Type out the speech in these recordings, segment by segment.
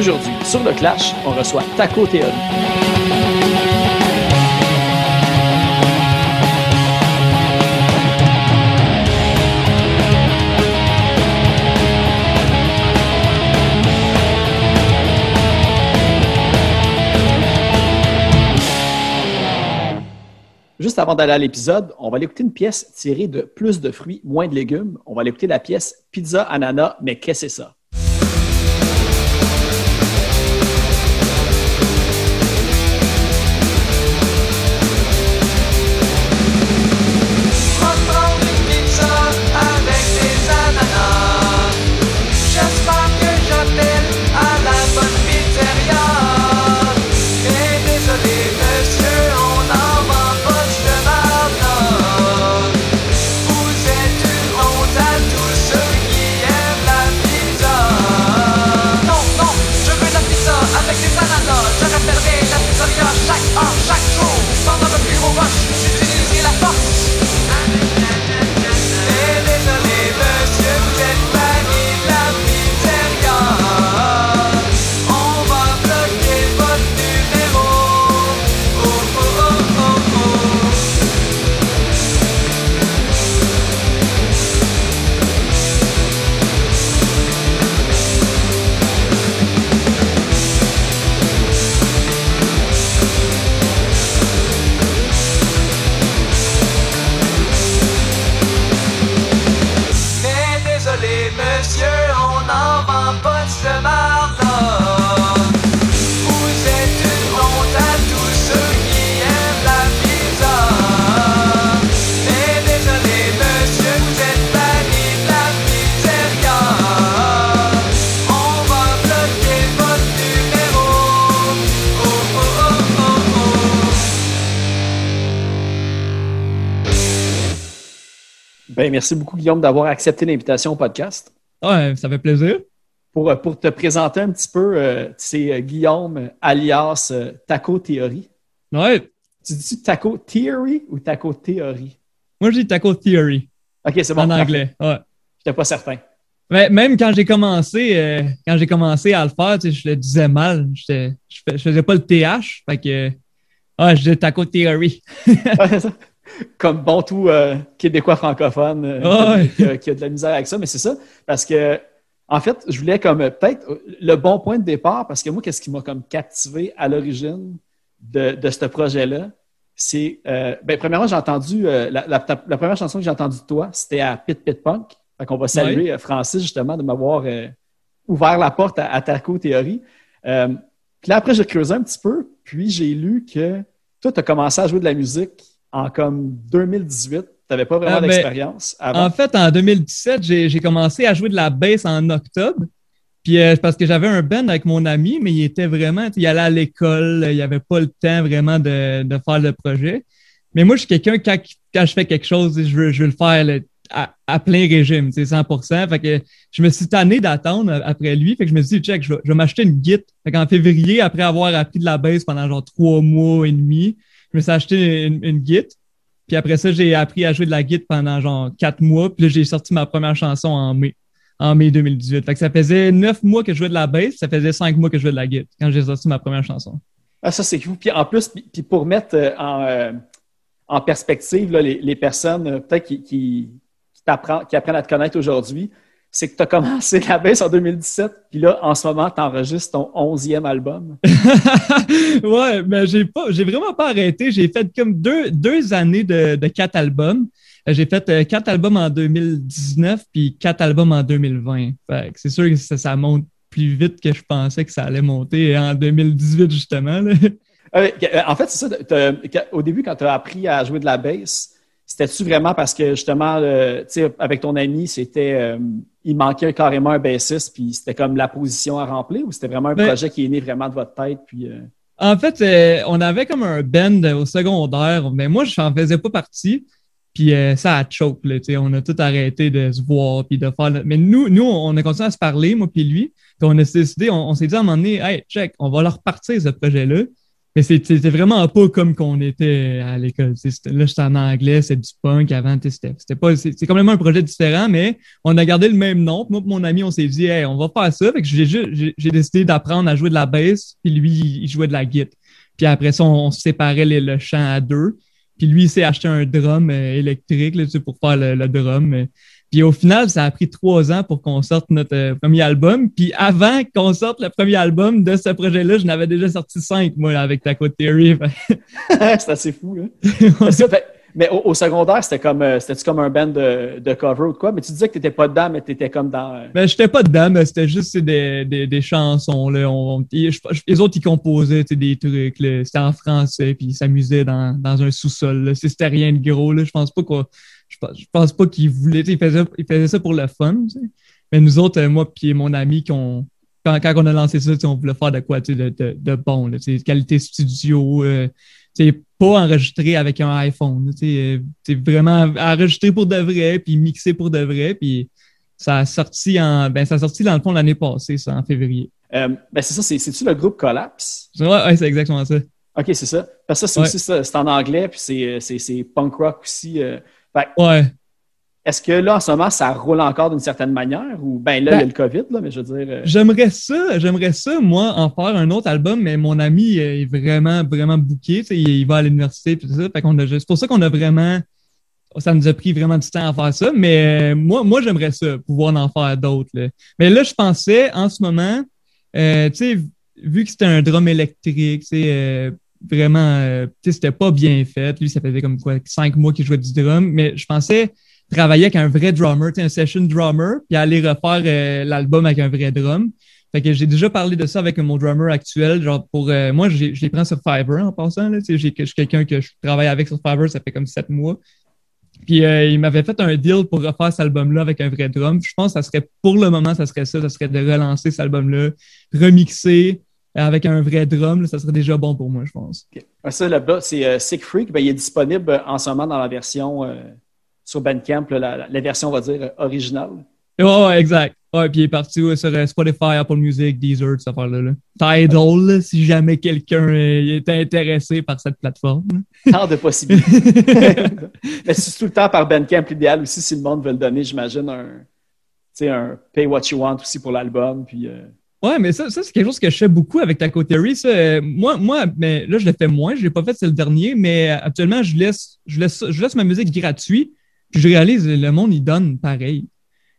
Aujourd'hui, sur le Clash, on reçoit Taco Théorie. Juste avant d'aller à l'épisode, on va aller écouter une pièce tirée de Plus de fruits, moins de légumes. On va aller écouter la pièce Pizza Ananas, mais qu'est-ce que c'est ça? Ben, merci beaucoup, Guillaume, d'avoir accepté l'invitation au podcast. Ouais, ça fait plaisir. Pour, euh, pour te présenter un petit peu, euh, c'est euh, Guillaume alias euh, Taco Theory. Ouais, Tu dis Taco Theory ou Taco Theory? moi je dis Taco Theory Ok, c'est bon. en anglais. Ouais. J'étais pas certain. Mais même quand j'ai commencé, euh, quand j'ai commencé à le faire, tu sais, je le disais mal. Je, je faisais pas le TH. Fait que, ouais, je disais Taco Theory. Comme bon tout euh, Québécois francophone euh, Ah qui, a, qui a de la misère avec ça, mais c'est ça. Parce que, en fait, je voulais comme peut-être le bon point de départ, parce que moi, qu'est-ce qui m'a comme captivé à l'origine de, de ce projet-là, c'est, euh, ben, premièrement, j'ai entendu, euh, la, la- la première chanson que j'ai entendue de toi, c'était à Pit Pit Punk. Fait qu'on va saluer Francis, justement, de m'avoir euh, ouvert la porte à, à Taco Théorie. Euh, puis là, après, j'ai creusé un petit peu, puis j'ai lu que toi, tu as commencé à jouer de la musique en comme 2018. Tu n'avais pas vraiment Ah, ben, d'expérience avant? En fait, en 2017, j'ai commencé à jouer de la bass en octobre. Puis euh, parce que j'avais un band avec mon ami, mais il était vraiment, il allait à l'école, il avait pas le temps vraiment de, de faire le projet. Mais moi, je suis quelqu'un, quand, quand je fais quelque chose, je veux, je veux le faire là, à, à plein régime, tu sais, 100%. Fait que je me suis tanné d'attendre après lui. Fait que je me suis dit, check, je vais, m'acheter une Git. Fait qu'en février, après avoir appris de la bass pendant genre trois mois et demi, je me suis acheté une, une Git. Puis après ça, j'ai appris à jouer de la guitare pendant genre quatre mois. Puis là, j'ai sorti ma première chanson en mai, en mai 2018. Fait que ça faisait neuf mois que je jouais de la bass, ça faisait cinq mois que je jouais de la guitare quand j'ai sorti ma première chanson. Ah, ça, c'est fou. Puis en plus, puis, pour mettre euh, en, euh, en perspective là, les, les personnes euh, peut-être qui, qui, qui, qui apprennent à te connaître aujourd'hui, c'est que tu as commencé la baisse en 2017, puis là, en ce moment, tu enregistres ton 11e album. ouais, mais j'ai pas, j'ai vraiment pas arrêté. J'ai fait comme deux, deux années de, de quatre albums. Euh, J'ai fait euh, quatre albums en 2019 puis quatre albums en 2020. Fait que c'est sûr que ça, ça monte plus vite que je pensais que ça allait monter en 2018 justement. là. Euh, en fait, c'est ça. Au début, quand tu as appris à jouer de la bass, c'était-tu vraiment parce que justement, euh, tu sais, avec ton ami, c'était euh, il manquait carrément un bassiste, puis c'était comme la position à remplir, ou c'était vraiment un Ben- projet qui est né vraiment de votre tête, puis euh, En fait, euh, on avait comme un band au secondaire, mais moi, je n'en faisais pas partie. Puis euh, ça a choke, là, tu sais, on a tout arrêté de se voir puis de faire. le- Mais nous, nous, on a continué à se parler, moi puis lui. Puis on a décidé, on, on s'est dit à un moment donné, hey, check, on va leur partir ce projet-là. Mais c'était vraiment pas comme qu'on était à l'école. Là, j'étais en anglais, c'est du punk. Avant, c'était pas. C'est complètement un projet différent, mais on a gardé le même nom. Moi, et mon ami, on s'est dit, hey, on va faire ça. Fait que j'ai décidé d'apprendre à jouer de la bass, puis lui, il jouait de la guitare. Puis après ça, on, séparait le chant à deux. Puis lui, il s'est acheté un drum euh, électrique là, pour faire le, le drum. Puis au final, ça a pris trois ans pour qu'on sorte notre euh, premier album. Puis avant qu'on sorte le premier album de ce projet-là, je n'avais déjà sorti cinq, moi, avec Taco Theory. c'est assez fou, là. Mais au, secondaire, c'était comme, euh, c'était comme un band de, de cover ou de quoi? Mais tu disais que t'étais pas dedans, mais t'étais comme dans. euh, Mais j'étais pas dedans, mais c'était juste des, des, des chansons. Là. Les autres, ils composaient tu des trucs. C'était en français, puis ils s'amusaient dans, dans un sous-sol. C'était rien de gros. Là. Je pense pas qu'on. Je pense, pas qu'ils voulaient. tu Ils faisaient, ils faisaient ça pour le fun. tu. Mais nous autres, euh, moi puis mon ami, quand, quand on a lancé ça, tu on voulait faire de quoi tu de, de, de bon. Là, tu qualité studio. euh, tu pas enregistré avec un iPhone. sais, euh, vraiment enregistré pour de vrai, puis mixé pour de vrai. Puis ça a sorti en ben ça a sorti dans le fond l'année passée, ça, en février. euh, ben c'est ça, c'est- c'est-tu le groupe Collapse? Ouais, ouais, c'est exactement ça. Ok, c'est ça. Parce que ça, c'est Ouais. aussi ça, c'est en anglais, puis c'est, euh, c'est, c'est punk rock aussi. euh. Fait Ouais. Est-ce que là, en ce moment, ça roule encore d'une certaine manière? Ou ben là, il y a Ben- le COVID, là, mais je veux dire. euh, J'aimerais ça, j'aimerais ça, moi, en faire un autre album, mais mon ami est vraiment, vraiment sais, Il, il va à l'université et tout ça. Fait qu'on a, c'est pour ça qu'on a vraiment. Ça nous a pris vraiment du temps à faire ça. Mais euh, moi, moi j'aimerais ça, pouvoir en faire d'autres. là. Mais là, je pensais, en ce moment, euh, tu sais, vu que c'était un drum électrique, tu sais, euh, vraiment, tu sais, c'était pas bien fait. Lui, ça faisait comme quoi, cinq mois qu'il jouait du drum. Mais je pensais travailler avec un vrai drummer, un session drummer, puis aller refaire euh, l'album avec un vrai drum. Fait que j'ai déjà parlé de ça avec mon drummer actuel. Genre pour euh, moi, je les prends sur Fiverr en passant. Là, j'ai, je suis quelqu'un que je travaille avec sur Fiverr, ça fait comme sept mois. Puis euh, il m'avait fait un deal pour refaire cet album-là avec un vrai drum. Je pense que ça serait, pour le moment, ça serait ça. Ça serait de relancer cet album-là, remixer avec un vrai drum. ça serait déjà bon pour moi, je pense. Ouais, Ça, là-bas, c'est Sick Freak. Ben, il est disponible en ce moment dans la version sur Bandcamp, là, la, la version, on va dire, originale. Ouais, ouais, exact. Ouais, puis il est parti ouais, sur euh, Spotify, Apple Music, Deezer, cette affaire-là. là. Tidal, là, si jamais quelqu'un euh, est intéressé par cette plateforme. Tant de possibilités. Mais c'est tout le temps par Bandcamp l'idéal aussi, si le monde veut le donner, j'imagine, un, un Pay What You Want aussi pour l'album. Puis, euh, Ouais, mais ça, ça c'est quelque chose que je fais beaucoup avec Taco Theory. Ça, moi, moi, mais là, je le fais moins. Je l'ai pas fait, c'est le dernier, mais actuellement, je laisse, je laisse, je laisse ma musique gratuite. Puis je réalise, le monde, il donne pareil.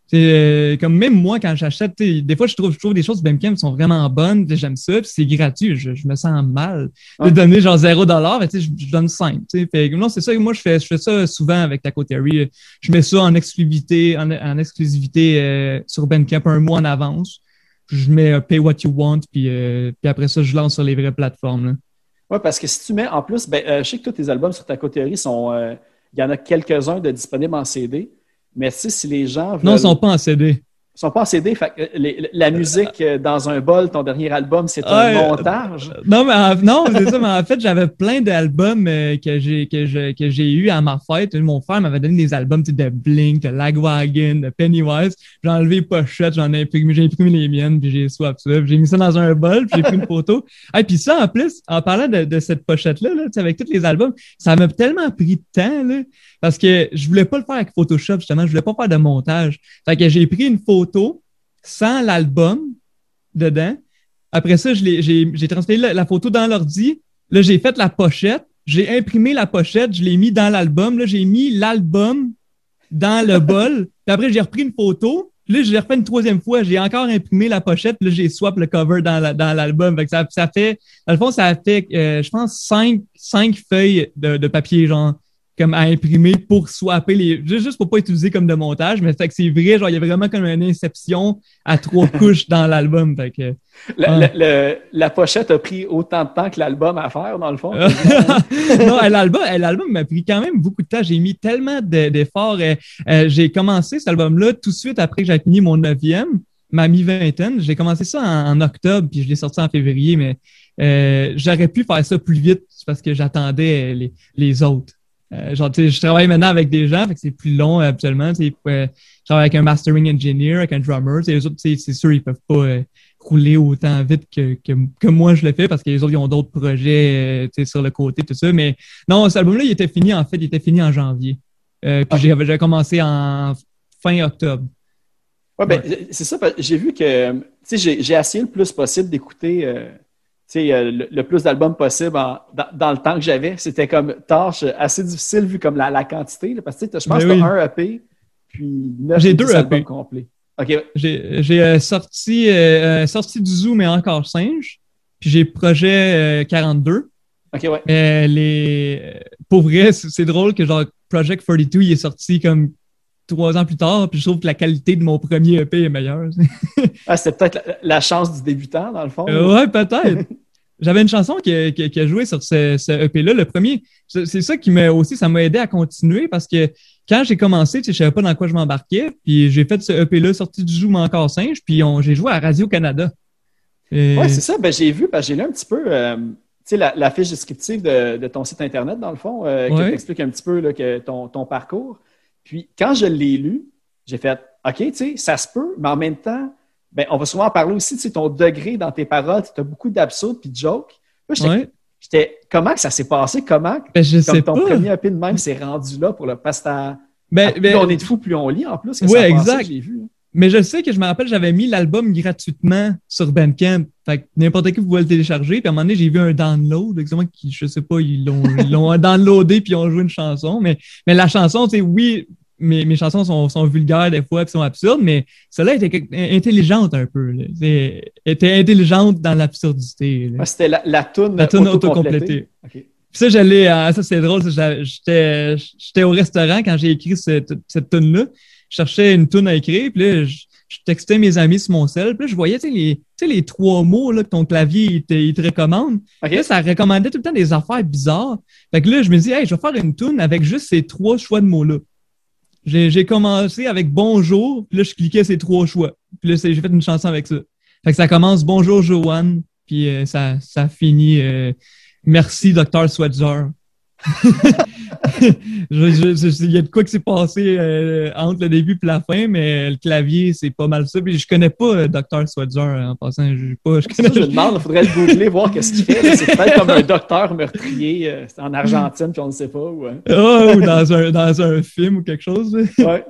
C'est euh, comme même moi, quand j'achète, des fois, je trouve, je trouve des choses Bandcamp qui sont vraiment bonnes, j'aime ça, puis c'est gratuit. Je, je me sens mal de Ouais. donner genre 0 dollar, je, je donne 5. tu sais. Fait non, c'est ça que moi, je fais, je fais ça souvent avec Taco Theory. Je mets ça en exclusivité, en, en exclusivité euh, sur Bandcamp un mois en avance. Je mets euh, Pay What You Want, puis, euh, puis après ça, je lance sur les vraies plateformes. là. Oui, parce que si tu mets en plus, ben, euh, je sais que tous tes albums sur ta théorie sont. Il y en a quelques-uns de disponibles en CD. Mais si les gens veulent. Non, ils sont pas en CD. Ils sont pas en CD. Fait que, euh, les- la musique euh, dans un bol, ton dernier album, c'est un Ouais. montage. Non, mais en, non, c'est ça, mais en fait, j'avais plein d'albums euh, que j'ai que que j'ai eu à ma fête. Mon frère m'avait donné des albums tu sais, de Blink, de Lagwagon, de Pennywise. J'ai enlevé les pochettes, j'en ai imprimé, j'ai imprimé les miennes, puis j'ai swap ça. J'ai mis ça dans un bol, puis j'ai pris une photo. Et puis ça, en plus, en parlant de, de cette pochette-là, là, tu sais, avec tous les albums, ça m'a tellement pris de temps, là, parce que je voulais pas le faire avec Photoshop, justement, je voulais pas faire de montage. Fait que j'ai pris une photo sans l'album dedans. Après ça, j'ai transféré la, la photo dans l'ordi. Là, j'ai fait la pochette. J'ai imprimé la pochette. Je l'ai mis dans l'album. Là, j'ai mis l'album dans le bol. Puis après, j'ai repris une photo. Puis Là, je l'ai refait une troisième fois. J'ai encore imprimé la pochette. Puis là, j'ai swap le cover dans la- dans l'album. Que ça, ça fait, dans le fond, ça fait, euh, je pense, cinq, cinq feuilles de, de papier, genre, comme à imprimer pour swapper les, juste juste pour pas utiliser comme de montage. Mais fait que c'est vrai, genre, il y a vraiment comme une inception à trois couches dans l'album. Fait que, La, la- le- la pochette a pris autant de temps que l'album à faire, dans le fond. non, l'album, l'album m'a pris quand même beaucoup de temps. J'ai mis tellement de- d'efforts. Euh, euh, j'ai commencé cet album-là tout de suite après que j'ai fini mon neuvième, ma mi-vingtaine. J'ai commencé ça en, en octobre, puis je l'ai sorti en février, mais euh, j'aurais pu faire ça plus vite parce que j'attendais les, les autres. Euh, genre, tu sais, je travaille maintenant avec des gens, fait que c'est plus long euh, habituellement. Tu sais, je travaille avec un mastering engineer, avec un drummer. Les autres, tu sais, c'est sûr, ils peuvent pas euh, rouler autant vite que, que, que moi je le fais parce que les autres, ils ont d'autres projets euh, tu sais, sur le côté, tout ça. Mais non, cet album-là, il était fini, en fait, il était fini en janvier. Euh, puis Ok. j'avais commencé en fin octobre. Ouais, ben, c'est ça. parce que J'ai vu que, tu sais, j'ai- j'ai essayé le plus possible d'écouter, euh, le, le plus d'albums possible en- dans, dans le temps que j'avais. C'était comme tâche assez difficile vu comme la, la quantité, là, parce que je pense Ben que tu as un EP, puis neuf J'ai deux EP. complets. J'ai j'ai, euh, sorti, euh, euh, sorti du zoo, mais encore singe. Puis j'ai projet euh, 42. OK, ouais. Les. Pour vrai, c'est c'est drôle que genre Project 42 il est sorti comme trois ans plus tard, puis je trouve que la qualité de mon premier EP est meilleure. Ah, c'était peut-être la, la chance du débutant, dans le fond. Euh, ouais, peut-être. J'avais une chanson qui, a- qui a- qui a joué sur ce, ce EP-là, le premier. C'est c'est ça qui m'a aussi, ça m'a aidé à continuer parce que quand j'ai commencé, tu sais, je savais pas dans quoi je m'embarquais, puis j'ai fait ce EP-là sorti du Zoom encore singe, puis on- j'ai joué à Radio-Canada. Oui, c'est ça. Ben, j'ai vu, parce que j'ai lu un petit peu euh, tu sais, la, la fiche descriptive de, de ton site Internet, dans le fond, euh, qui t'explique un petit peu là, que ton, ton parcours. Puis, quand je l'ai lu, j'ai fait OK, tu sais, ça se peut, mais en même temps, ben, on va souvent en parler aussi, tu sais, ton degré dans tes paroles, tu as beaucoup d'absurdes puis de jokes. Là, j'étais, ouais. j'étais- comment que ça s'est passé? Comment Ben, je comme sais ton pas. premier EP de même s'est rendu là pour le parce que Ben, plus ben, on est de fou, plus on lit en plus. passé, exact. j'ai vu. Mais je sais que je me rappelle, j'avais mis l'album gratuitement sur Bandcamp. Fait que n'importe qui pouvait le télécharger. Puis à un moment donné, j'ai vu un download. Exactement, qui, je sais pas, ils l'ont, ils l'ont downloadé puis ils ont joué une chanson. Mais, mais la chanson, tu sais, oui, mes, mes chansons sont, sont vulgaires des fois puis sont absurdes, mais celle-là était intelligente un peu. Là. C'est- était intelligente dans l'absurdité. là. Ah, C'était la, la toune La toune autocomplétée? autocomplétée. OK. Puis ça, j'allais, ça c'est drôle, j'étais au restaurant quand j'ai écrit cette, cette tune-là. Je cherchais une tune à écrire, puis là, je, je textais mes amis sur mon sel, puis là, je voyais, tu sais, les, tu sais, les trois mots, là, que ton clavier, il te, il te recommande. OK. Là, ça recommandait tout le temps des affaires bizarres. Fait que là, je me dis, hey, je vais faire une tune avec juste ces trois choix de mots-là. J'ai, j'ai commencé avec bonjour, puis là, je cliquais ces trois choix. Puis là, c'est- j'ai fait une chanson avec ça. Fait que ça commence bonjour Joanne, puis euh, ça, ça finit euh, merci docteur Swetzer. Il y a de quoi qui s'est passé euh, entre le début et la fin, mais le clavier, c'est pas mal ça. Puis je connais pas euh, Dr. Swetzer en passant. Je, pas, je Ça, je connais, demande, il faudrait le googler, voir qu'est-ce qu'il fait. C'est peut-être comme un docteur meurtrier euh, en Argentine, puis on ne sait pas. ou, euh, Ah, ou dans un, dans un film ou quelque chose. Ouais.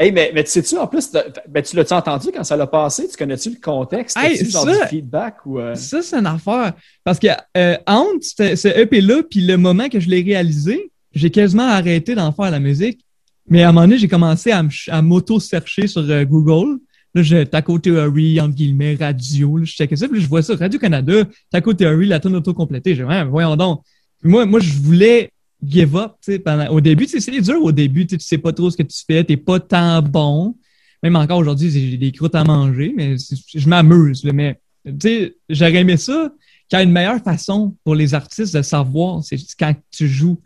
Hey, mais, mais tu sais-tu, en plus, ben, tu l'as-tu entendu quand ça l'a passé? Tu connais-tu le contexte? Hey, genre ça- du feedback ou. euh, Ça, c'est une affaire. Parce que euh, entre ce EP-là puis le moment que je l'ai réalisé, j'ai quasiment arrêté d'en faire la musique. Mais à un moment donné, j'ai commencé à, m'auto-chercher sur euh, Google. Là, j'ai Taco Theory, entre guillemets, radio. Là, je checkais ça, puis je vois ça, Radio-Canada, Taco Theory, la tonne auto-complétée. J'ai Ouais, voyons donc. Puis moi, moi, je voulais give up, tu sais, pendant, au début, tu c'est dur au début, tu sais, tu pas trop ce que tu fais, t'es pas tant bon. Même encore aujourd'hui, j'ai des croûtes à manger, mais je m'amuse, mais tu sais, j'aurais aimé ça qu'il y a une meilleure façon pour les artistes de savoir, c'est quand tu joues.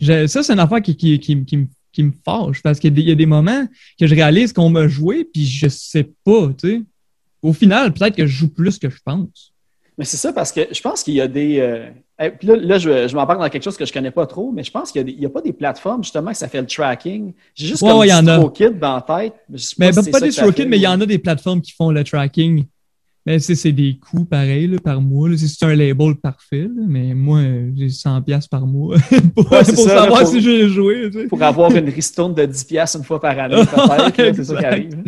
Ça, c'est une affaire qui, qui, qui, me qui me fâche parce qu'il y a des- il y a des moments que je réalise qu'on m'a joué puis je sais pas, tu sais. Au final, peut-être que je joue plus que je pense. Mais c'est ça, parce que je pense qu'il y a des. euh, puis là, là, je, je m'embarque dans quelque chose que je connais pas trop, mais je pense qu'il y a pas des plateformes, justement, que ça fait le tracking. J'ai juste Ouais, comme ouais, il y en a. DistroKid dans la tête. Mais, je sais Mais si pas, pas des mais il y en a des plateformes qui font le tracking. Mais c'est c'est des coûts pareils là, par mois. c'est un label parfait, là, mais moi, j'ai 100$ piastres par mois pour, Ouais, pour ça, là, savoir pour- si joué. tu sais. Pour avoir une ristourne de 10$ piastres une fois par année, peut-être. c'est ça qui arrive.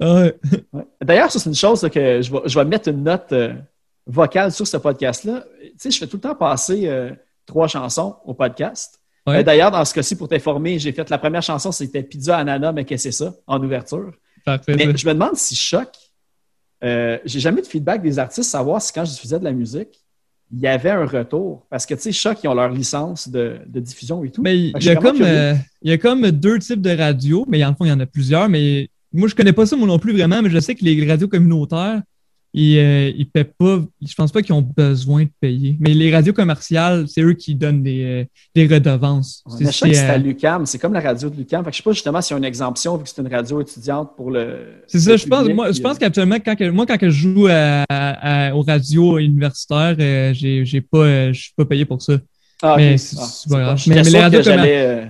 Ouais. D'ailleurs, ça, c'est une chose que je vais, je vais mettre une note euh, vocale sur ce podcast-là. Tu sais, je fais tout le temps passer euh, trois chansons au podcast. Ouais. Euh, D'ailleurs, dans ce cas-ci, pour t'informer, j'ai fait la première chanson, c'était Pizza Ananas, mais qu'est-ce que c'est ça, en ouverture. Parfait. Mais je me demande si Choc, euh, j'ai jamais eu de feedback des artistes, savoir si quand je diffusais de la musique, il y avait un retour. Parce que, tu sais, Choc, ils ont leur licence de, de diffusion et tout. Mais il y, a comme, euh, il y a comme deux types de radios, mais en fond, il y en a plusieurs. Mais moi, je connais pas ça moi non plus vraiment, mais je sais que les radios communautaires, ils, euh, ils paient pas. Je pense pas qu'ils ont besoin de payer. Mais les radios commerciales, c'est eux qui donnent des, euh, des redevances. Ouais, C'est- mais je sais que c'est, c'est à euh, l'UCAM, c'est comme la radio de l'UCAM. Je sais pas justement s'il y a une exemption vu que c'est une radio étudiante pour le. C'est ça, je pense, moi, je pense qu'actuellement, quand que, moi, quand que je joue à, à- à- aux radios universitaires, euh, j'ai, j'ai pas, je suis pas payé pour ça. Ah, ok. Mais c'est- Ah, c'est pas grave. J'étais Mais- les radios commer- j'allais, euh,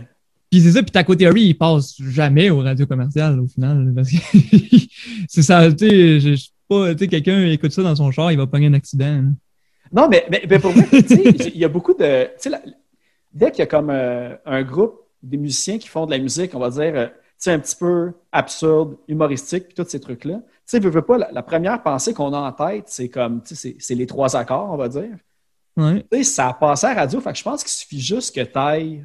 Puis c'est ça, puis Taco Theory, il passe jamais aux radios commerciales au final. Parce que c'est ça, tu sais, je je sais pas, tu sais, quelqu'un écoute ça dans son char, il va pogner un accident. hein. Non, mais, mais, mais pour moi, tu sais, il y a beaucoup de. Tu sais, dès qu'il y a comme euh, un groupe des musiciens qui font de la musique, on va dire, euh, tu sais, un petit peu absurde, humoristique, puis tous ces trucs-là. Tu sais, veux, veux pas, la, la première pensée qu'on a en tête, c'est comme, tu sais, c'est- c'est les trois accords, on va dire. Ouais. Tu sais, ça a passé à la radio, fait que je pense qu'il suffit juste que tu ailles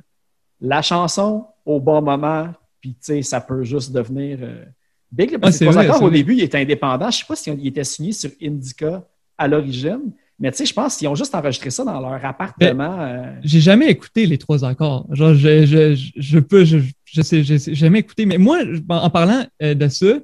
la chanson au bon moment, puis tu sais, ça peut juste devenir euh, big. parce Ah, vrai, accords, au début, il était indépendant. Je sais pas s'il était signé sur Indica à l'origine, mais tu sais, je pense qu'ils ont juste enregistré ça dans leur appartement. euh, J'ai jamais écouté les trois accords. Genre, je, je, je, peux, je, je sais, j'ai jamais écouté. Mais moi, en parlant euh, de ça,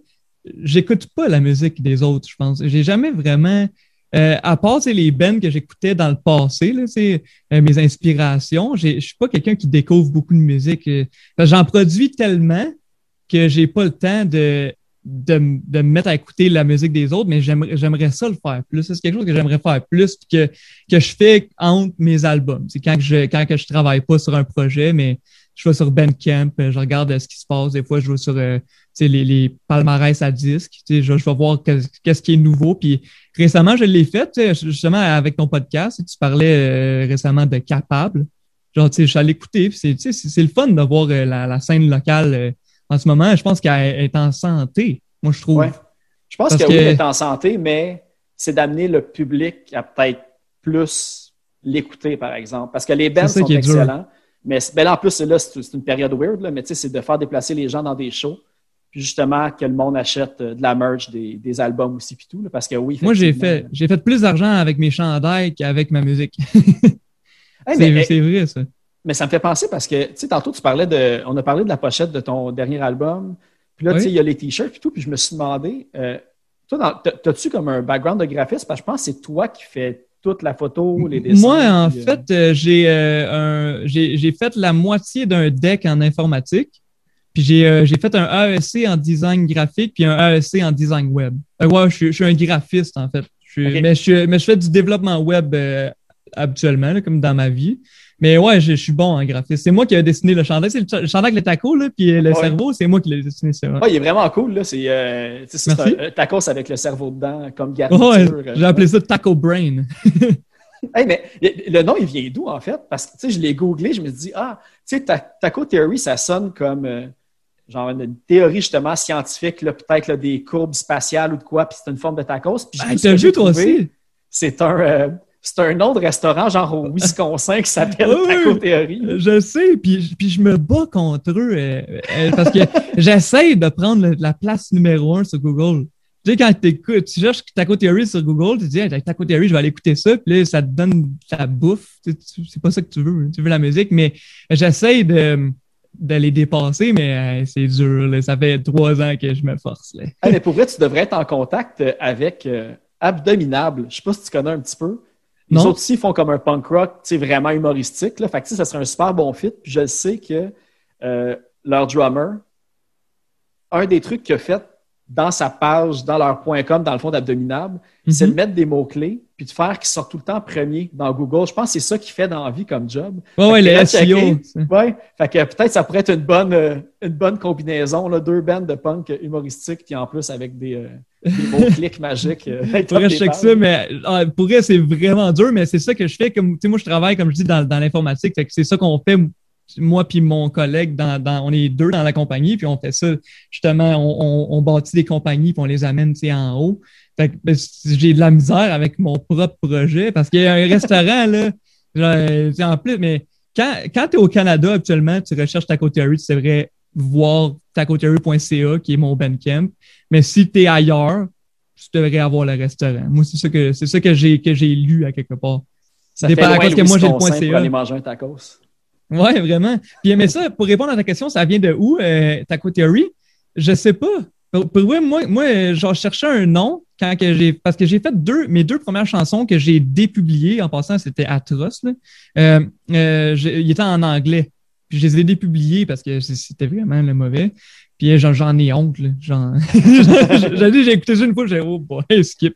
j'écoute pas la musique des autres, je pense. J'ai jamais vraiment, euh, à part les bands que j'écoutais dans le passé, là, c'est mes inspirations. Je suis pas quelqu'un qui découvre beaucoup de musique. J'en produis tellement que j'ai pas le temps de, de, de me mettre à écouter la musique des autres, mais j'aimerais ça le faire plus. C'est quelque chose que j'aimerais faire plus que, que je fais entre mes albums. C'est quand je quand je travaille pas sur un projet, mais je vais sur Bandcamp, je regarde ce qui se passe. Des fois, je vais sur euh, les, les palmarès à disques. Je, je vais voir que- qu'est-ce qui est nouveau. Puis récemment, je l'ai fait, justement, avec ton podcast. Tu parlais euh, récemment de Capable. Genre, je suis allé écouter. c'est, le fun de voir euh, la, scène locale en ce moment. Je pense qu'elle est en santé, moi, je trouve. ouais. Je pense que, oui, que- d'être en santé, mais c'est d'amener le public à peut-être plus l'écouter, par exemple. Parce que les bands sont est dur. excellents. Mais ben là, en plus, c'est là, c'est une période weird, là, mais tu sais, c'est de faire déplacer les gens dans des shows. Puis justement, que le monde achète euh, de la merch, des, des albums aussi, puis tout. là, parce que oui, Moi, j'ai fait, j'ai fait plus d'argent avec mes chandails qu'avec ma musique. Hey, c'est vrai, ça. Mais ça me fait penser parce que, tu sais, tantôt, tu parlais de. On a parlé de la pochette de ton dernier album. Puis là, Oui. tu sais, il y a les t-shirts puis tout. Puis je me suis demandé, euh, toi, t'as-tu comme un background de graphiste? Parce que je pense que c'est toi qui fais toute la photo, les dessins. Moi, en puis, euh, fait, euh, j'ai, euh, un, j'ai, j'ai fait la moitié d'un deck en informatique. Puis j'ai, j'ai fait un AEC en design graphique puis un AEC en design web. Ouais, je, suis- je suis un graphiste, en fait. Je mais, je, mais je fais du développement web habituellement, là, comme dans ma vie. Mais ouais, je, je suis bon en graphisme. C'est moi qui ai dessiné le chandail. C'est le, cha- le chandail avec le taco, là, puis le Ouais. cerveau, c'est moi qui l'ai dessiné. Vrai. Ouais, il est vraiment cool. Là. C'est, euh, un, tacos avec le cerveau dedans, comme garniture. Ouais, euh, j'ai appelé ça Taco Brain. Hey, mais le nom, il vient d'où, en fait? Parce que, tu sais, je l'ai googlé, je me suis dit, ah, tu sais, ta- Taco Theory, ça sonne comme, euh, genre, une théorie, justement, scientifique, peut-être, des courbes spatiales ou de quoi, puis c'est une forme de tacos. Puis, ce T'as vu, toi aussi? C'est un, euh, c'est un de restaurant, genre, au Wisconsin, qui s'appelle. Taco Theory. Je sais, puis, puis je me bats contre eux euh, euh, parce que j'essaie de prendre le- la place numéro un sur Google. Tu sais, quand t'écoutes, tu cherches Taco Theory sur Google, tu te dis, hey, Taco Theory, je vais aller écouter ça, puis là, ça te donne la bouffe. C'est pas ça que tu veux, tu veux la musique, mais j'essaie de, de les dépasser, mais euh, c'est dur. là. Ça fait trois ans que je me force. Là. Hey, mais pour vrai, tu devrais être en contact avec Abdominable. Je sais pas si tu connais un petit peu. Les Non. autres aussi font comme un punk rock, vraiment humoristique. Là. Fait que, ça serait un super bon fit. Puis je sais que euh, leur drummer, un des trucs qu'il a fait dans sa page, dans leur point .com, dans le fond d'Abdominable, c'est de Mhm. mettre des mots-clés puis de faire qu'ils sortent tout le temps premier dans Google. Je pense que c'est ça qu'il fait dans la vie comme job. Ouais, ouais, Fait que le là, SEO. Ouais, fait que peut-être ça pourrait être une bonne, euh, une bonne combinaison, là, deux bandes de punk humoristiques, puis en plus avec des, euh, des mots-clics magiques. euh, Pour vrai, je check ça, mais ah, pour vrai, c'est vraiment dur, mais c'est ça que je fais. Comme, moi, je travaille, comme je dis, dans, dans l'informatique. C'est ça qu'on fait, moi puis mon collègue, dans, dans- on est deux dans la compagnie, puis on fait ça. Justement, on, on, on bâtit des compagnies, puis on les amène, en haut. Fait que ben, j'ai de la misère avec mon propre projet, parce qu'il y a un restaurant, là, genre, euh, en plus, mais quand, quand tu es au Canada, actuellement, tu recherches Taco Theory, tu devrais voir tacotheory.ca, qui est mon bandcamp. Mais si tu es ailleurs, tu devrais avoir le restaurant. Moi, c'est ça que c'est ça que j'ai que j'ai lu à quelque part. ça dépend à cause que moi, j'ai le point pour CA. aller manger un tacos. Ouais, vraiment. Puis mais ça, pour répondre à ta question, ça vient de où, euh, Taco Theory? Je sais pas. Pour, pour vrai, moi, moi, genre, je cherchais un nom quand que j'ai. Parce que j'ai fait deux, mes deux premières chansons que j'ai dépubliées. En passant, c'était atroce. Là. Euh, euh, il était en anglais. Puis je les ai dépubliées parce que c'était vraiment le mauvais. Puis euh, j'en, ai honte. J'ai j'ai écouté ça une fois, j'ai oh boy, skip.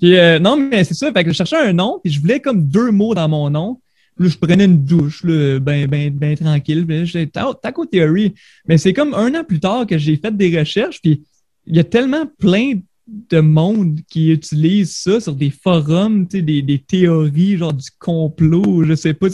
Puis euh, non, mais c'est ça. Fait que je cherchais un nom, puis je voulais comme deux mots dans mon nom Là, je prenais une douche, là, ben, ben, ben tranquille. J'étais Ta- Taco Theory. Mais c'est comme un an plus tard que j'ai fait des recherches, puis il y a tellement plein de monde qui utilise ça sur des forums, des, des théories, genre du complot, je sais pas.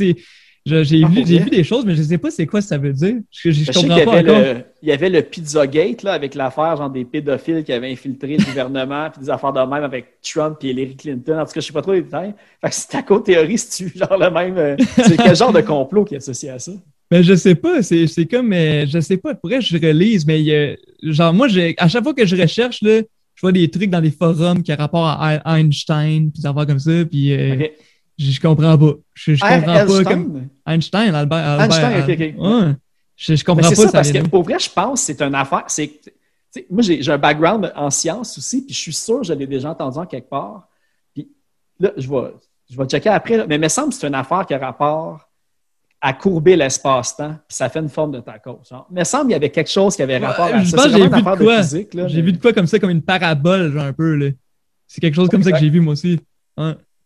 J'ai Ah, vu, vu des choses, mais je sais pas c'est quoi ça veut dire. Je, je, je Je sais comprends qu'il y pas avait, encore. le, il y avait le Pizzagate là, avec l'affaire genre des pédophiles qui avaient infiltré le gouvernement, puis des affaires de même avec Trump et Hillary Clinton. En tout cas, je sais pas trop les détails. Fait que c'est ta théorie, si tu genre le même. euh, c'est quel genre de complot qui est associé à ça? Mais je sais pas, c'est comme, euh, je sais pas, pourquoi je relise, mais il y genre, moi, j'ai- à chaque fois que je recherche, là, je vois des trucs dans des forums qui ont rapport à Ei- Einstein, puis des affaires comme ça, puis euh. Je, comprends pas. Je, je comprends pas Einstein? comme Einstein, Albert. Albert Einstein, ok, ok. Ouais. Je, comprends pas ça, ça. parce que pour vrai, je pense que c'est une affaire. C'est, moi, j'ai, j'ai un background en sciences aussi, puis je suis sûr que je l'ai déjà entendu en quelque part. Puis là, je vais, je vais checker après, là, mais il me semble que c'est une affaire qui a rapport à courber l'espace-temps, puis ça fait une forme de tacos. Genre. Il me semble qu'il y avait quelque chose qui avait rapport à je ça. j'ai vu de quoi. physique. Là, J'ai mais vu de quoi comme ça, comme une parabole, genre un peu, là. C'est quelque chose comme ça que j'ai vu, moi aussi.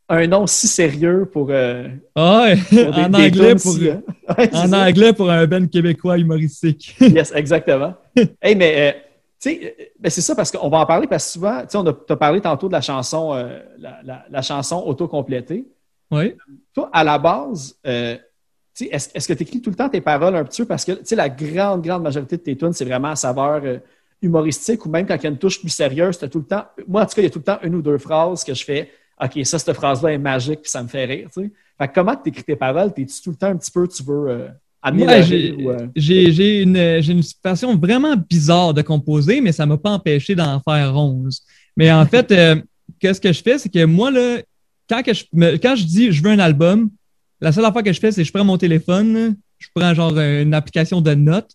Un nom si sérieux pour, euh, ouais, pour des, en anglais pour, si, ouais, c'est en ça. anglais pour un ben québécois humoristique. Yes, exactement. hey, mais euh, tu sais, euh, ben, c'est ça parce qu'on va en parler parce que souvent, tu sais, on a parlé tantôt de la chanson, euh, la, la- la chanson autocomplétée. Oui. Toi, à la base, tu sais, est-ce, que tu écris tout le temps tes paroles un petit peu? Parce que tu sais, la grande, grande majorité de tes tunes, c'est vraiment à saveur euh, humoristique ou même quand il y a une touche plus sérieuse, tout le temps. Moi, en tout cas, il y a tout le temps une ou deux phrases que je fais. OK, ça, cette phrase-là est magique, puis ça me fait rire. Tu sais. Fait que comment tu écris tes paroles? T'es-tu tout le temps un petit peu, tu veux euh, amener Ouais, j'ai euh, j'ai- une, une façon vraiment bizarre de composer, mais ça m'a pas empêché d'en faire 11. Mais en fait, euh, qu'est-ce que je fais, c'est que moi, là, quand, que je, quand je dis je veux un album, la seule affaire que je fais, c'est que je prends mon téléphone, je prends genre une application de notes,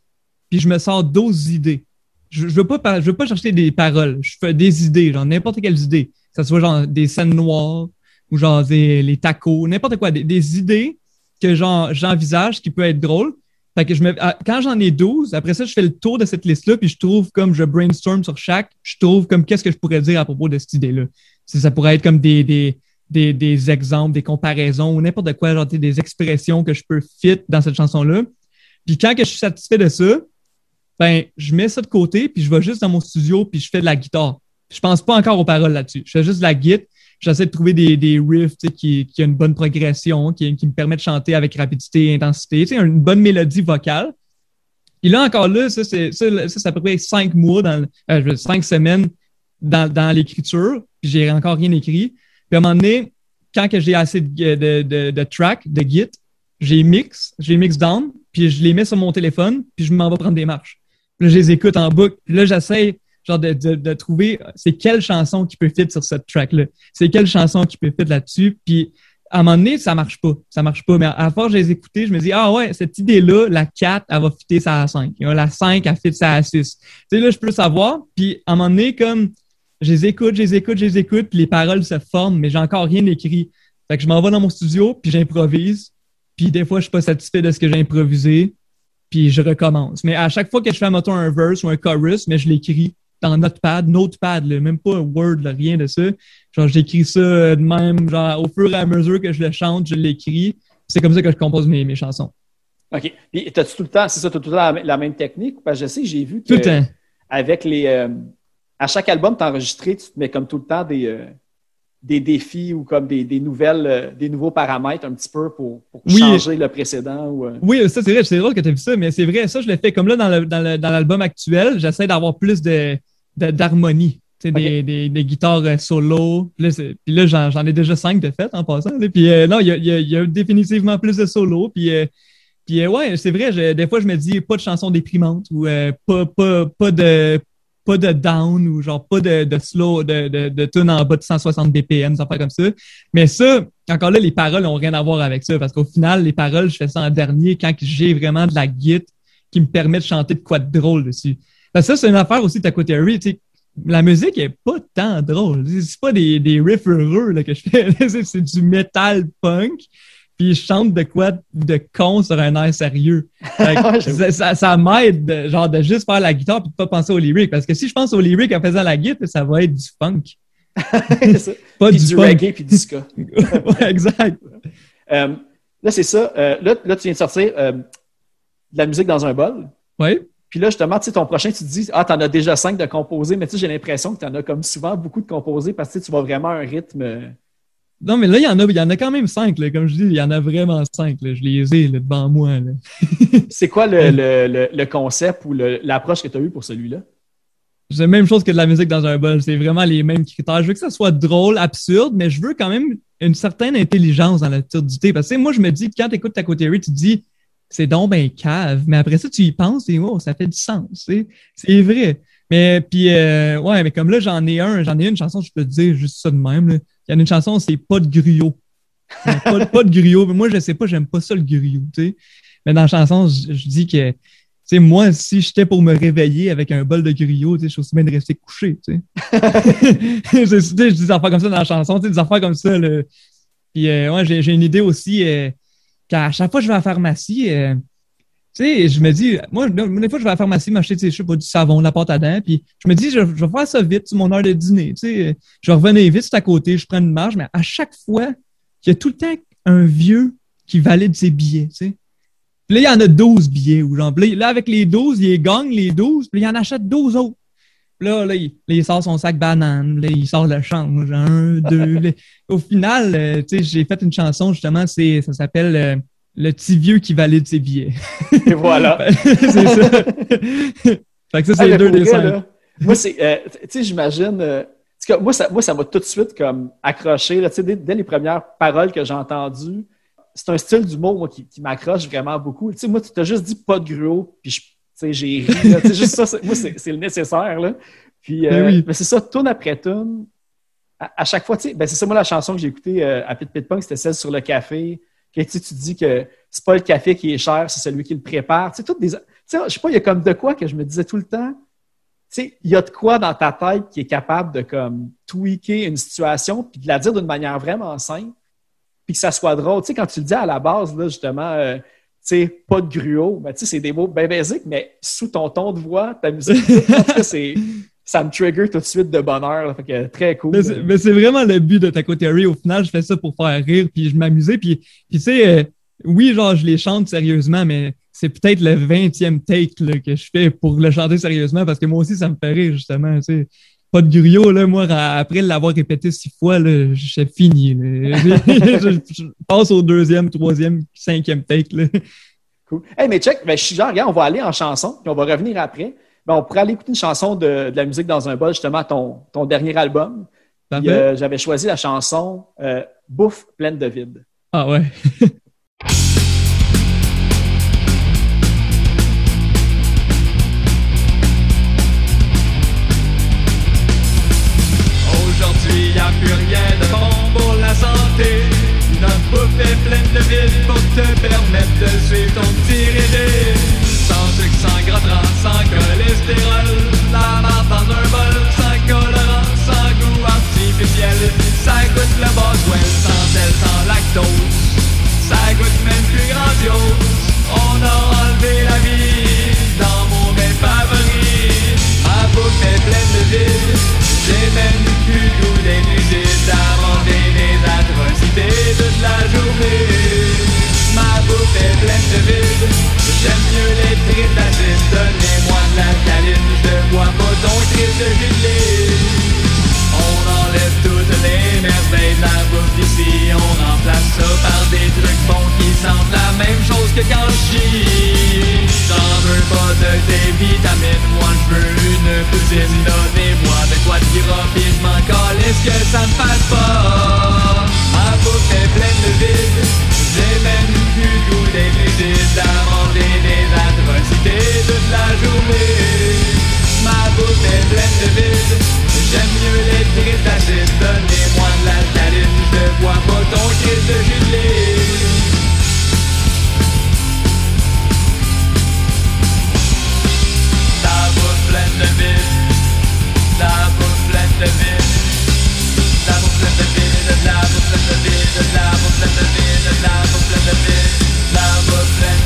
puis je me sors 12 idées. Je, je veux pas, je veux pas chercher des paroles, je fais des idées, genre n'importe quelles idées. Ce soit genre des scènes noires ou genre des, les tacos, n'importe quoi, des, des idées que genre j'envisage qui peut être drôle. Fait que je me, ah, quand j'en ai 12, après ça, je fais le tour de cette liste-là, puis je trouve comme je brainstorm sur chaque, je trouve comme qu'est-ce que je pourrais dire à propos de cette idée-là. Ça pourrait être comme des, des, des, des exemples, des comparaisons ou n'importe quoi, genre des expressions que je peux fit dans cette chanson-là. Puis quand que je suis satisfait de ça, ben, je mets ça de côté, puis je vais juste dans mon studio, puis je fais de la guitare. Je pense pas encore aux paroles là-dessus. Je fais juste la guitare. J'essaie de trouver des, des riffs qui, qui ont une bonne progression, qui, qui me permettent de chanter avec rapidité et intensité, une bonne mélodie vocale. Et là, encore là, ça, c'est ça, ça, à peu près cinq mois, dans, euh, cinq semaines dans, dans l'écriture, puis j'ai encore rien écrit. Puis à un moment donné, quand que j'ai assez de, de, de, de tracks, de git, j'ai mix, j'ai mix down, puis je les mets sur mon téléphone, puis je m'en vais prendre des marches. Puis là, je les écoute en boucle. Puis là, j'essaie genre de, de, trouver c'est quelle chanson qui peut fit sur cette track-là? C'est quelle chanson qui peut fit là-dessus? Puis à un moment donné, ça marche pas. Ça marche pas. Mais à, force de les je me dis, ah ouais, cette idée-là, la 4, elle va fitter ça à 5. La 5, elle fit ça à 6. Tu sais, là, je peux savoir. Puis à un moment donné, comme je les écoute, je les écoute, je les écoute, les paroles se forment, mais j'ai encore rien écrit. Fait que je m'en vais dans mon studio, puis j'improvise. Puis des fois, je suis pas satisfait de ce que j'ai improvisé, puis je recommence. Mais à chaque fois que je fais, mettons, un verse ou un chorus, mais je l'écris dans Notepad, Notepad, là, même pas Word, là, rien de ça. Genre, j'écris ça de même, genre, au fur et à mesure que je le chante, je l'écris. C'est comme ça que je compose mes, mes chansons. OK. Puis, t'as-tu tout le temps, c'est ça, t'as tout le temps la, la même technique? Parce que je sais, j'ai vu que Tout le temps. avec les. euh, à chaque album, tu enregistré, tu te mets comme tout le temps des, euh, des défis ou comme des, des nouvelles, euh, des nouveaux paramètres un petit peu pour, pour Oui. changer le précédent. Ou, euh, Oui, ça, c'est vrai, c'est drôle que tu as vu ça, mais c'est vrai, ça, je l'ai fait comme là dans le- dans le- dans l'album actuel, j'essaie d'avoir plus de- d'harmonie. Sais, des, des, des guitares euh, solo. Puis là, j'en, j'en ai déjà cinq de fait en passant. là. Puis euh, non, il y a, y a- y a définitivement plus de solo. Puis, euh, puis euh, ouais, c'est vrai, je- des fois, je me dis pas de chansons déprimantes ou euh, pas, pas, pas de pas de down ou genre pas de, de slow, de, de, de tune en bas de 160 BPM, ça fait comme ça. Mais ça, encore là, les paroles n'ont rien à voir avec ça parce qu'au final, les paroles, je fais ça en dernier quand j'ai vraiment de la guitare qui me permet de chanter de quoi de drôle dessus. Parce que ça, c'est une affaire aussi de Taco Theory, tu sais. La musique est pas tant drôle. C'est pas des, des riffs heureux là, que je fais. C'est- du metal punk. Puis je chante de quoi de con sur un air sérieux. Ça, ça, ça m'aide de, genre de juste faire la guitare puis de pas penser aux lyrics. Parce que si je pense aux lyrics en faisant la guitare, ça va être du funk. Pas Puis du, du reggae puis du ska. ouais, exact. Euh, là, c'est ça. Euh, là, là, tu viens de sortir euh, de la musique dans un bol. Oui. Puis là, justement, tu sais, ton prochain, tu te dis, ah, t'en as déjà cinq de composés, mais tu sais, j'ai l'impression que t'en as comme souvent beaucoup de composés parce que tu vas vraiment à un rythme. Non, mais là, il y en a, il y en a quand même cinq, là. Comme je dis, il y en a vraiment cinq, là. Je les ai, là, devant moi. C'est quoi le, le- le- le concept ou l'approche que tu as eue pour celui-là? C'est la même chose que de la musique dans un bol. C'est vraiment les mêmes critères. Je veux que ça soit drôle, absurde, mais je veux quand même une certaine intelligence dans l'absurdité. Parce que moi, je me dis, quand tu écoutes ta côté tu te dis, c'est donc ben cave. Mais après ça, tu y penses et oh, ça fait du sens. C'est vrai. Mais puis, euh, ouais, mais comme là, j'en ai un, j'en ai une chanson, je peux te dire juste ça de même. là. Il y en a une chanson, c'est pas de griot. Pas, de- pas de griot. Mais moi, je sais pas, j'aime pas ça le griot. tu sais. Mais dans la chanson, je, je dis que tu sais, moi, si j'étais pour me réveiller avec un bol de griot, tu sais, je suis aussi bien de rester couché, tu sais. je, dis des affaires comme ça dans la chanson, tu sais, des affaires comme ça, là. Puis, euh, ouais, j'ai j'ai une idée aussi, euh, qu'à chaque fois que je vais à la pharmacie, euh, tu sais, je me dis, moi, des fois, je vais à la pharmacie m'acheter, tu sais, je sais pas, du savon, de la pâte à dents, puis je me dis, je, vais faire ça vite, sur mon heure de dîner, tu sais. Je revenir vite, c'est à côté, je prends une marge, mais à chaque fois, il y a tout le temps un vieux qui valide ses billets, tu sais. Puis là, il y en a 12 billets. Ou genre, là, avec les 12, il gagne les 12, puis il en achète 12 autres. Là, là, il, là, il sort son sac banane, là, il sort le change. Un, deux. là. Au final, euh, tu sais, j'ai fait une chanson, justement, c'est, ça s'appelle euh, Le petit vieux qui valide ses billets. Et voilà. c'est ça. fait que ça, c'est Ah, les deux des là, Moi, c'est. euh, tu sais, j'imagine. moi, ça moi, ça m'a tout de suite comme accroché. Là, tu sais, dès, dès les premières paroles que j'ai entendues, c'est un style d'humour, moi, qui, qui m'accroche vraiment beaucoup. Tu sais, moi, tu t'as juste dit pas de gruau, puis je- j'ai ri. là. Juste ça, c'est- moi, c'est c'est le nécessaire. Là. Puis, euh, Mais oui. mais c'est ça, tourne après tourne. À, à chaque fois, tu sais, ben, c'est ça, moi, la chanson que j'ai écoutée euh, à Pit Pit Punk, c'était celle sur le café. Que, tu tu dis que c'est pas le café qui est cher, c'est celui qui le prépare. Tu sais, toutes des. Tu sais, je sais pas, il y a comme de quoi que je me disais tout le temps. Tu sais, il y a de quoi dans ta tête qui est capable de comme tweaker une situation puis de la dire d'une manière vraiment simple puis que ça soit drôle. Tu sais, quand tu le dis à la base, là, justement, euh, sais, pas de gruau, ben, tu sais, c'est des mots bien basiques, mais sous ton ton de voix, ta musique, c'est, ça me trigger tout de suite de bonheur. là. fait que très cool. Mais c'est- mais vraiment le but de Taco Terry. Au final, je fais ça pour faire rire, puis je m'amusais. Puis, puis tu sais, euh, oui, genre, je les chante sérieusement, mais c'est peut-être le 20e take là, que je fais pour le chanter sérieusement, parce que moi aussi, ça me fait rire, justement. Tu sais. Pas de griot, là, moi, après l'avoir répété six fois, là, j'ai fini. là. je, je passe au deuxième, troisième, cinquième take. Là. Cool. Hey, mais check, ben, je suis genre, regarde, on va aller en chanson, puis on va revenir après. Ben, on pourrait aller écouter une chanson de, de la musique dans un bol, justement, ton, ton dernier album. Euh, J'avais choisi la chanson euh, Bouffe pleine de vide. Ah ouais. Tes vitamines Moi je veux une poutine Donnez-moi de quoi de Pis je calisse que ça me fasse pas. Ma bouffe est pleine de vide J'ai même plus le goût des nuisibles À des atrocités toute la journée. Ma bouffe est pleine de vide J'aime mieux les tripes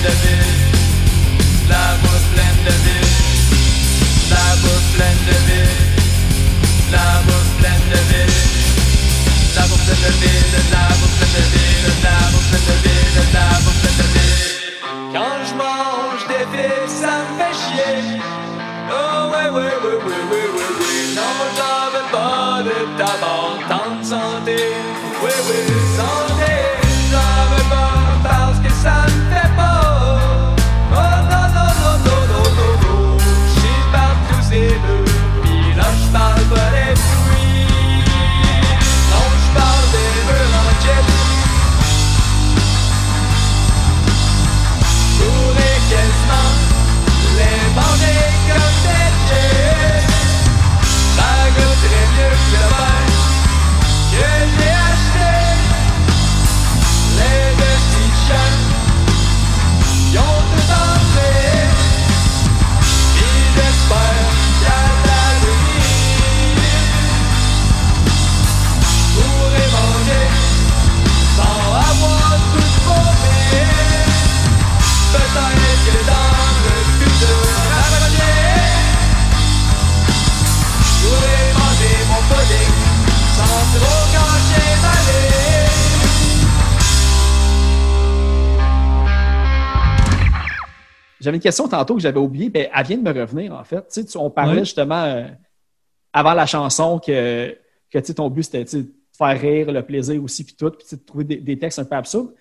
blended in question tantôt que j'avais oubliée, mais elle vient de me revenir, en fait. Tu sais, on parlait justement euh, avant la chanson que, que tu sais, ton but, c'était de faire rire, le plaisir aussi, puis tout, puis de trouver des, des textes un peu absurdes.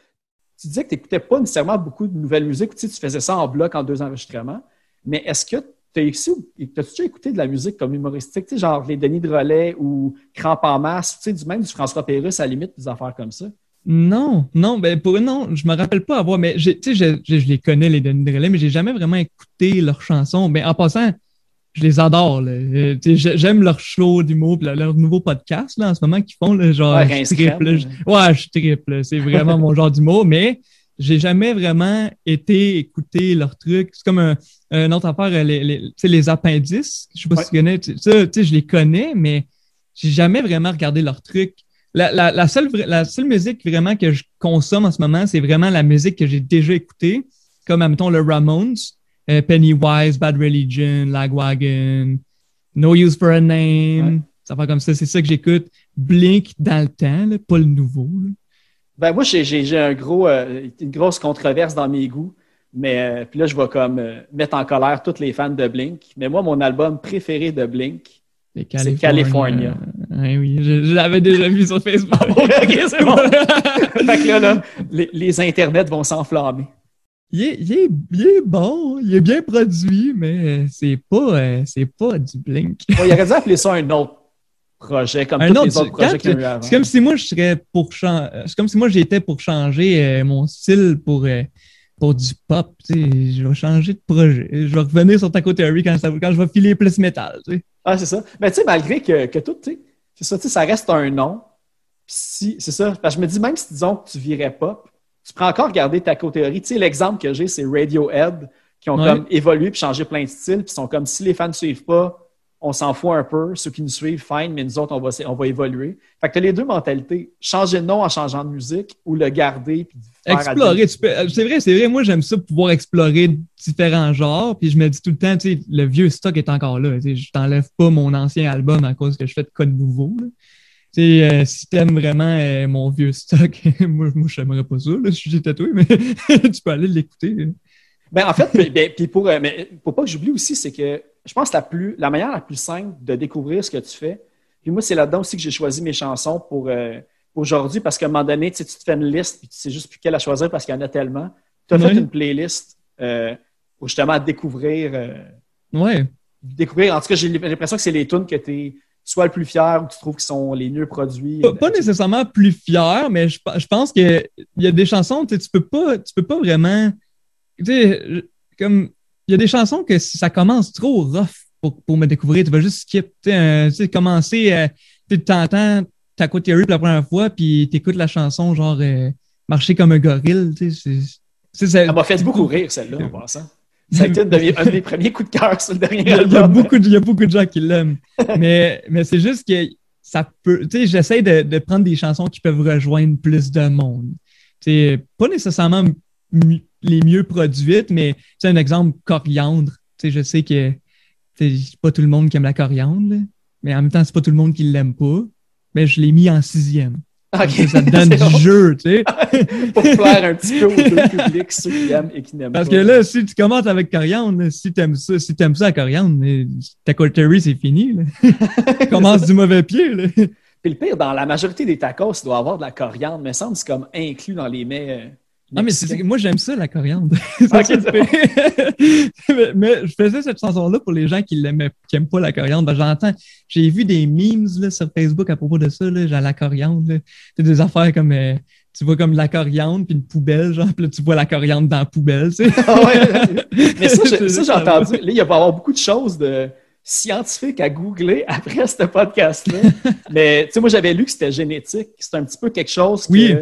Tu disais que tu n'écoutais pas nécessairement beaucoup de nouvelles musiques, ou tu sais, tu faisais ça en bloc en deux enregistrements. Mais est-ce que tu as déjà écouté de la musique comme humoristique, tu sais, genre les Denis de Relais ou Cramp en masse, tu sais, du même du François Pérusse à la limite, des affaires comme ça? Non, non, ben pour non, je me rappelle pas avoir, mais tu sais, je, je, je les connais, les Denis Drolet, mais j'ai jamais vraiment écouté leurs chansons. Ben, en passant, je les adore. là. Euh, tu sais, j'ai- J'aime leur show d'humour, leur- leur nouveau podcast là, en ce moment qu'ils font, là, genre Ouais, je là, je- Ouais, je triple. C'est vraiment mon genre d'humour, mais j'ai jamais vraiment été écouter leurs trucs. C'est comme un, une autre affaire, euh, les, les, tu sais, les appendices. Je sais pas Ouais. si tu connais. tu sais, je les connais, mais j'ai jamais vraiment regardé leurs trucs. La, la, la, seule, vra- la seule musique vraiment que je consomme en ce moment, c'est vraiment la musique que j'ai déjà écoutée, comme, admettons, le Ramones, euh, Pennywise, Bad Religion, Lagwagon, No Use for a Name, Ouais. ça va comme ça, c'est ça que j'écoute. Blink dans le temps, là, pas le nouveau. là. Ben moi, j'ai- un gros, euh, une grosse controverse dans mes goûts. Mais euh, puis là, je vais comme mettre en colère tous les fans de Blink. Mais moi, mon album préféré de Blink, C'est C'est California. Ouais, oui, je, je l'avais déjà vu sur Facebook. ok, c'est bon. fait que là, là, les, les internets vont s'enflammer. il, est, il, est, il est bon, il est bien produit, mais c'est pas, euh, c'est pas du Blink. Il aurait dû appeler ça un autre projet, comme Un tous autre, les autres projets qu'il y a tu- eu avant. C'est comme si moi je serais pour changer. C'est comme si moi j'étais pour changer euh, mon style pour, euh, pour du pop. tu sais. Je vais changer de projet. Je vais revenir sur Theory quand, ça, quand je vais filer plus métal. tu sais. Ah, c'est ça. Mais tu sais, malgré que, que tout, tu sais, c'est ça, tu sais, ça reste un nom. Puis si, c'est ça. Parce que je me dis, même si disons que tu virais pop, tu pourrais encore garder ta théorie. Tu sais, l'exemple que j'ai, c'est Radiohead, qui ont Ouais. comme évolué puis changé plein de styles, puis sont comme si les fans ne suivent pas, on s'en fout un peu. Ceux qui nous suivent, fine, mais nous autres, on va, on va évoluer. Fait que tu as les deux mentalités. Changer de nom en changeant de musique ou le garder puis Explorer. tu peux- euh, C'est vrai, c'est vrai. Moi j'aime ça pouvoir explorer différents genres. Puis je me dis tout le temps, tu sais, le vieux stock est encore là. tu sais. Je t'enlève pas mon ancien album à cause que je fais de code nouveau. là. Tu sais, euh, si t'aimes vraiment euh, mon vieux stock, moi, moi je n'aimerais pas ça, là, si j'ai tatoué, mais tu peux aller l'écouter. Ben, en fait, ben, puis pour, euh, mais pour pas que j'oublie aussi, c'est que je pense que la, plus, la manière la plus simple de découvrir ce que tu fais, puis moi, c'est là-dedans aussi que j'ai choisi mes chansons pour, euh, pour aujourd'hui, parce qu'à un moment donné, tu te fais une liste, puis tu sais juste plus quelle à choisir parce qu'il y en a tellement. Tu as Oui. fait une playlist euh, pour justement découvrir, euh, Ouais. découvrir. En tout cas, j'ai l'impression que c'est les tunes que tu es soit le plus fier ou que tu trouves qui sont les mieux produits. Pas, pas nécessairement plus fier, mais je, je pense qu'il y a des chansons, tu peux pas, tu peux pas vraiment. Tu sais, comme. Il y a des chansons que ça commence trop rough pour, pour me découvrir, tu vas juste skip. Tu sais, commencer, euh, tu t'entends Taco Theory pour la première fois, puis t'écoutes la chanson genre euh, Marcher comme un gorille. Tu sais, c'est- c'est- c'est- Ça m'a fait beaucoup rire, celle-là, en passant. Ça a été un de mes- premiers coups de cœur sur le dernier Il y, a, il y a beaucoup de, il y a beaucoup de gens qui l'aiment. mais mais c'est juste que ça peut. Tu sais, j'essaie de, de prendre des chansons qui peuvent rejoindre plus de monde. Tu sais, pas nécessairement les mieux produites, mais tu sais, un exemple, coriandre. Tu sais, je sais que c'est pas tout le monde qui aime la coriandre, là. mais en même temps, c'est pas tout le monde qui l'aime pas. Mais je l'ai mis en sixième. Ça te donne du bon. jeu, tu sais. Pour plaire un petit peu aux deux publics, ceux qui aiment et qui n'aiment pas. Parce que là, si tu commences avec coriandre, si t'aimes ça, si t'aimes ça à coriandre, ta coterie, c'est fini. Tu commences du mauvais pied. Là. Puis le pire, dans la majorité des tacos, il doit avoir de la coriandre, mais ça me semble que c'est comme inclus dans les mets. Ah, mais c'est, moi, j'aime ça, la coriandre. Mais, mais je faisais cette chanson-là pour les gens qui l'aimaient, qui aiment pas la coriandre. Ben, j'entends, j'ai vu des memes là, sur Facebook à propos de ça, là, genre la coriandre. là. C'est des affaires comme, euh, tu vois comme la coriandre puis une poubelle, genre, puis là, tu vois la coriandre dans la poubelle, tu sais. Ah ouais. Mais ça, j'ai- ça, entendu. Là, il va y avoir beaucoup de choses de scientifiques à googler après ce podcast-là. Mais tu sais, moi, j'avais lu que c'était génétique. C'est un petit peu quelque chose que. Oui.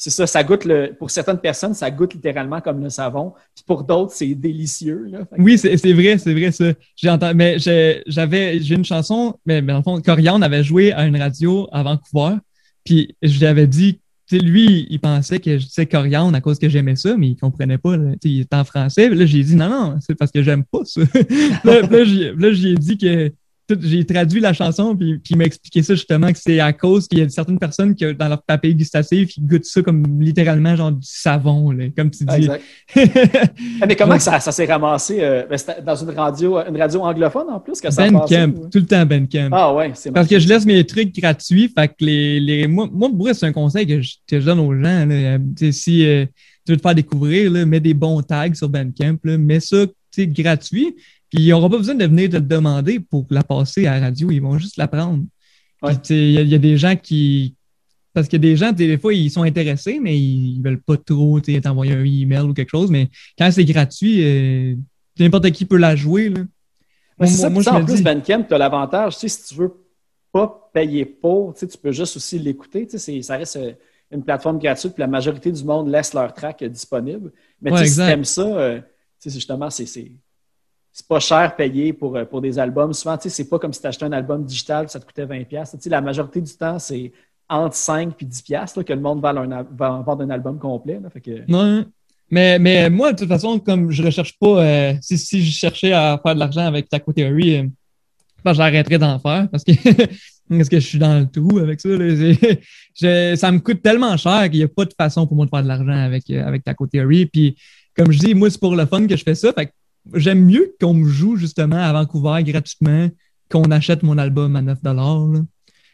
C'est ça, ça goûte le. Pour certaines personnes, ça goûte littéralement comme le savon. Puis pour d'autres, c'est délicieux. Oui, c'est vrai, c'est vrai ça. J'ai entendu, mais j'avais, j'ai une chanson, mais, mais dans le fond, Coriandre avait joué à une radio à Vancouver, puis je lui avais dit, tu sais, lui, il pensait que je disais Coriandre à cause que j'aimais ça, mais il comprenait pas, là. Il était en français. Là, j'ai dit, non, non, c'est parce que j'aime pas ça. là, là, j'ai- dit que j'ai traduit la chanson, puis, puis il m'a expliqué ça justement, que c'est à cause qu'il y a certaines personnes qui, dans leur papille gustative, qui goûtent ça comme littéralement genre du savon, là, comme tu dis. exact. Mais comment que ça, ça s'est ramassé euh, ben, c'était dans une radio, une radio anglophone en plus que ça Bandcamp, ou- tout le temps Bandcamp. Ah ouais, c'est Parce que je laisse mes trucs gratuits. Fait que les, les, moi, moi, c'est un conseil que je, que je donne aux gens. Là. Euh, Si euh, tu veux te faire découvrir, là, mets des bons tags sur Bandcamp. Là, mets ça gratuit. Puis ils n'auront pas besoin de venir te le demander pour la passer à la radio. Ils vont juste la prendre. Ouais. Il y, y a des gens qui. Parce qu'il y a des gens, des fois, ils sont intéressés, mais ils veulent pas trop t'envoyer un email ou quelque chose. Mais quand c'est gratuit, euh, n'importe qui peut la jouer. Là. Mais c'est ça, moi, ça, en plus, Bandcamp, tu as l'avantage, tu sais, si tu veux pas payer pour, tu sais, tu peux juste aussi l'écouter. Tu sais, ça reste euh, une plateforme gratuite, puis la majorité du monde laisse leur track euh, disponible. Mais Ouais, tu sais, si exact. t'aimes ça, euh, tu sais, c'est justement, c'est c'est- pas cher payé pour, euh, pour des albums. Souvent, tu sais, c'est pas comme si tu achetais un album digital ça te coûtait 20$. piastres. Tu sais, la majorité du temps, c'est entre 5 et 10$ piastres, là, que le monde va vendre un album complet. Non. Mais, mais moi, de toute façon, comme je recherche pas, euh, si, je cherchais à faire de l'argent avec Taco Theory, euh, que j'arrêterais d'en faire parce que, parce que je suis dans le trou avec ça. là. Ça me coûte tellement cher qu'il n'y a pas de façon pour moi de faire de l'argent avec, euh, avec Taco Theory. Puis, comme je dis, moi, c'est pour le fun que je fais ça. Fait j'aime mieux qu'on me joue justement à Vancouver gratuitement qu'on achète mon album à 9 là.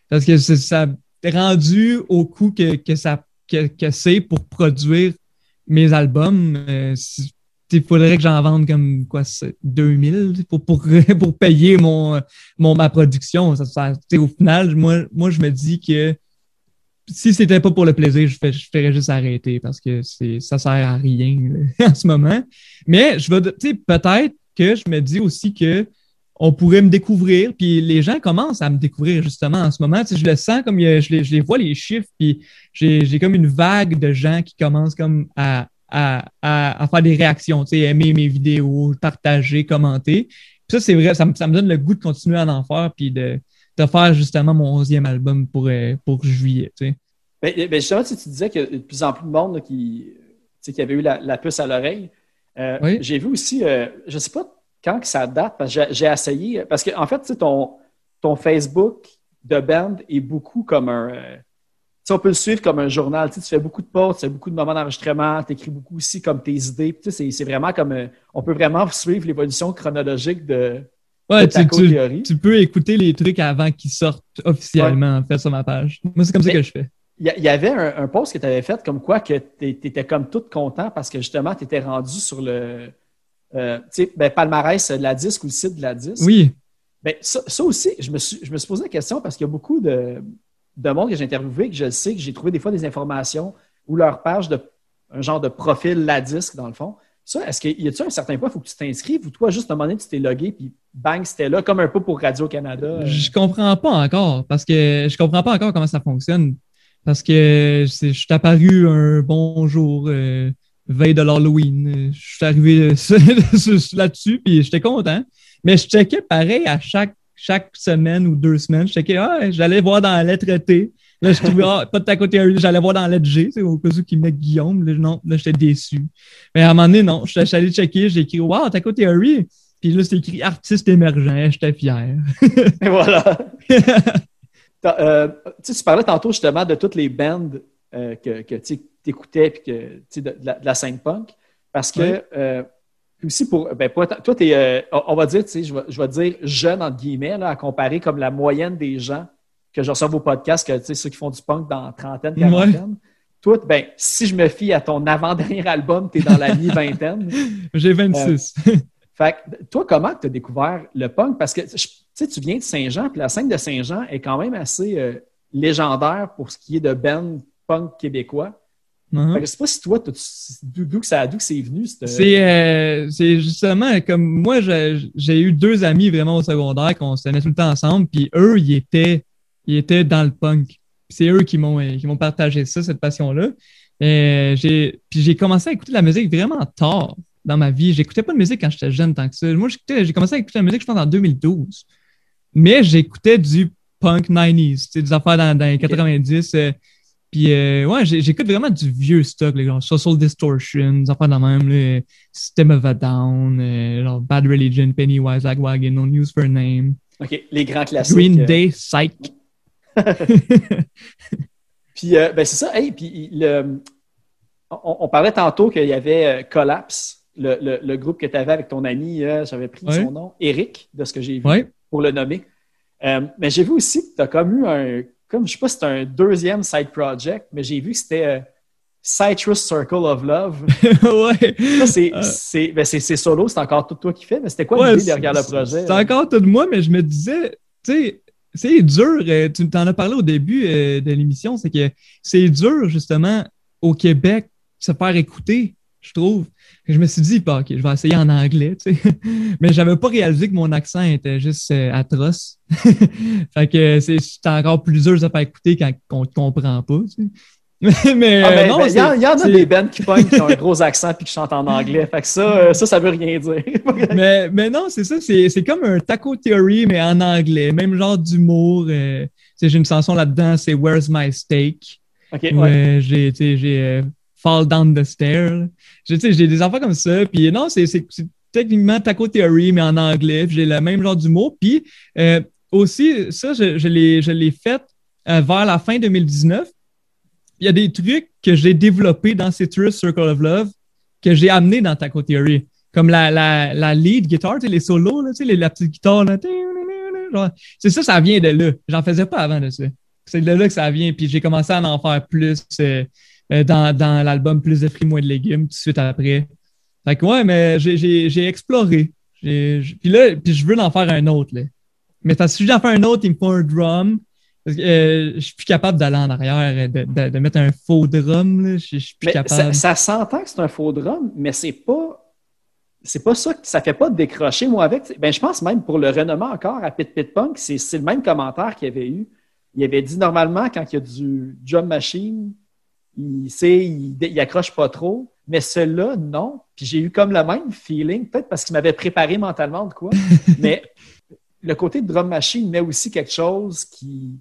Parce que ça rendu au coût que, que ça que, que c'est pour produire mes albums, euh, il faudrait que j'en vende comme quoi, c'est 2000 pour, pour, pour payer mon, mon, ma production. Ça, au final, moi, moi, je me dis que si c'était pas pour le plaisir, je, ferais juste arrêter parce que c'est, ça sert à rien là, en ce moment. Mais je vais, tu sais, peut-être que je me dis aussi que on pourrait me découvrir, puis les gens commencent à me découvrir justement en ce moment. Tu sais, je le sens comme a- je les, vois les chiffres, puis j'ai comme une vague de gens qui commencent comme à, à, à, à faire des réactions, tu sais, aimer mes vidéos, partager, commenter. Puis ça, c'est vrai, ça me, ça me donne le goût de continuer à en faire, puis de, de faire justement mon onzième album pour, euh, pour juillet, tu sais. Ben, ben, justement, tu, sais, tu disais qu'il y a de plus en plus de monde là, qui, tu sais, qui avait eu la, la puce à l'oreille. Euh, Oui. J'ai vu aussi, euh, je ne sais pas quand que ça date, parce que j'ai- essayé, parce qu'en en fait, tu sais, ton, ton Facebook de band est beaucoup comme un. euh, tu sais, on peut le suivre comme un journal. Tu fais beaucoup de posts, tu fais beaucoup de moments d'enregistrement, tu écris beaucoup aussi comme tes idées. Puis, tu sais, c'est- c'est vraiment comme. on peut vraiment suivre l'évolution chronologique de, Ouais, tu, peux écouter les trucs avant qu'ils sortent officiellement, en fait, sur ma page. Moi, c'est comme ça que je fais. Il y, avait un, un post que tu avais fait comme quoi que tu étais comme tout content parce que justement, tu étais rendu sur le euh, tu sais, ben, palmarès de la disque ou le site de la disque. Oui, Ben, ça, ça aussi, je me, suis, je me suis posé la question parce qu'il y a beaucoup de, de monde que j'ai interviewé que je sais, que j'ai trouvé des fois des informations ou leur page de un genre de profil la disque dans le fond. Ça, est-ce qu'il y a-tu un certain point, il faut que tu t'inscrives ou toi, juste à un moment donné, tu t'es logué puis bang, c'était là, comme un peu pour Radio-Canada. euh? Je comprends pas encore parce que je comprends pas encore comment ça fonctionne. Parce que je suis apparu un bonjour euh, veille de l'Halloween. Je suis arrivé euh, là-dessus puis j'étais content. Mais je checkais pareil à chaque, chaque semaine ou deux semaines. Je checkais, ah, j'allais voir dans la lettre T. Là, je trouvais, ah, pas de ta côté, j'allais voir dans la lettre G, c'est au cas où qui met Guillaume. Là, non, là, j'étais déçu. Mais à un moment donné, non, je suis allé checker, j'ai écrit, wow, ta côté Harry. Puis là, c'est écrit artiste émergent. J'étais fier. Et voilà. euh, tu parlais tantôt justement de toutes les bands euh, que, que tu écoutais puis que, de, de la, de la scène punk. Parce que, euh, aussi pour, ben, pour toi, tu es, on va dire, tu sais, je vais, je vais dire jeune, entre guillemets, là, à comparer comme la moyenne des gens que je reçois vos podcasts, que, tu sais, ceux qui font du punk dans trentaine, quarantaine. Toi, ben, si je me fie à ton avant-dernier album, tu es dans la mi-vingtaine. J'ai 26. Fait que, toi, comment tu as découvert le punk? Parce que je- tu viens de Saint-Jean, puis la scène de Saint-Jean est quand même assez euh, légendaire pour ce qui est de band punk québécois. Mhm. Fait que je sais pas si toi, d'où que ça c'est venu. C'est euh, c'est justement comme moi, j'ai j'ai eu deux amis vraiment au secondaire qu'on se tenait tout le temps ensemble, puis eux, ils étaient, ils étaient dans le punk. C'est eux qui m'ont euh, qui m'ont partagé ça, cette passion-là. Euh, j'ai puis j'ai commencé à écouter de la musique vraiment tard dans ma vie. J'écoutais pas de musique quand j'étais jeune tant que ça. Moi, j'écoutais- j'ai commencé à écouter de la musique, je pense, en 2012. Mais j'écoutais du punk 90s, tu sais, des affaires dans, dans les 90. euh, puis euh, ouais, j'écoute vraiment du vieux stock, les genre Social Distortion, des affaires de même, là, System of a Down, euh, genre Bad Religion, Pennywise, Lagwagon, No News for a Name, OK, les grands classiques. Green Day, Psych. Puis, euh, ben c'est ça. Hey, puis le- on, on parlait tantôt qu'il y avait euh, Collapse, le, le- le groupe que tu avais avec ton ami, euh, j'avais pris son nom, Eric, de ce que j'ai vu, pour le nommer. Euh, mais j'ai vu aussi que tu as comme eu un, comme je sais pas si c'est un deuxième side project, mais j'ai vu que c'était Citrus Circle of Love. ouais. C'est, Euh. c'est, ben, solo, c'est encore tout toi qui fais, mais c'était quoi Ouais, l'idée derrière le projet? C'est encore tout de moi, mais je me disais, tu sais, c'est dur. euh, Tu t'en as parlé au début euh, de l'émission, c'est que c'est dur, justement, au Québec, se faire écouter, je trouve. Je me suis dit, bah, OK, je vais essayer en anglais, tu sais. Mais j'avais pas réalisé que mon accent était juste euh, atroce. fait que c'est c'est encore plus dur de se faire écouter quand on te comprend pas, tu sais. Mais Ah, euh, ben, non, ben, il y, en- y a des bands qui pognent qui ont un gros accent puis qui chantent en anglais. Fait que ça, euh, ça, ça veut rien dire. mais, mais non, c'est ça, c'est c'est comme un taco theory, mais en anglais, même genre d'humour. euh, j'ai une chanson là-dedans, c'est Where's My Steak? Ouais. j'ai euh, Fall Down the Stair. J'ai des enfants comme ça. Puis non, c'est techniquement taco theory, mais en anglais. J'ai le même genre d'humour. Puis euh, aussi, ça, je, je l'ai je l'ai fait vers la fin 2019. Il y a des trucs que j'ai développés dans Citrus Circle of Love que j'ai amenés dans Taco Theory. Comme la, la, la lead guitar, les solos, les- la petite guitare. C'est ça, ça vient de là. J'en faisais pas avant de ça. C'est de là que ça vient. Puis j'ai commencé à en faire plus euh, euh, dans, dans l'album Plus de fruits, moins de légumes, tout de suite après. Fait que ouais, mais j'ai- exploré. Puis là, puis je veux en faire un autre. Là. Mais parce que si j'en fais un autre, il me faut un drum. Parce que, euh, je suis plus capable d'aller en arrière, de, de, de mettre un faux drum. Là. Je, je suis plus Mais ça, capable. ça s'entend que c'est un faux drum, mais c'est pas. C'est pas ça, que- ça fait pas décrocher, moi, avec. Ben, je pense même pour le renommé encore à Pit Pit Punk, c'est c'est le même commentaire qu'il y avait eu. Il avait dit normalement, quand il y a du drum machine, il, sait, il, il accroche pas trop. Mais celui-là, non. Puis j'ai eu comme le même feeling, peut-être parce qu'il m'avait préparé mentalement de quoi. mais le côté de drum machine met aussi quelque chose qui,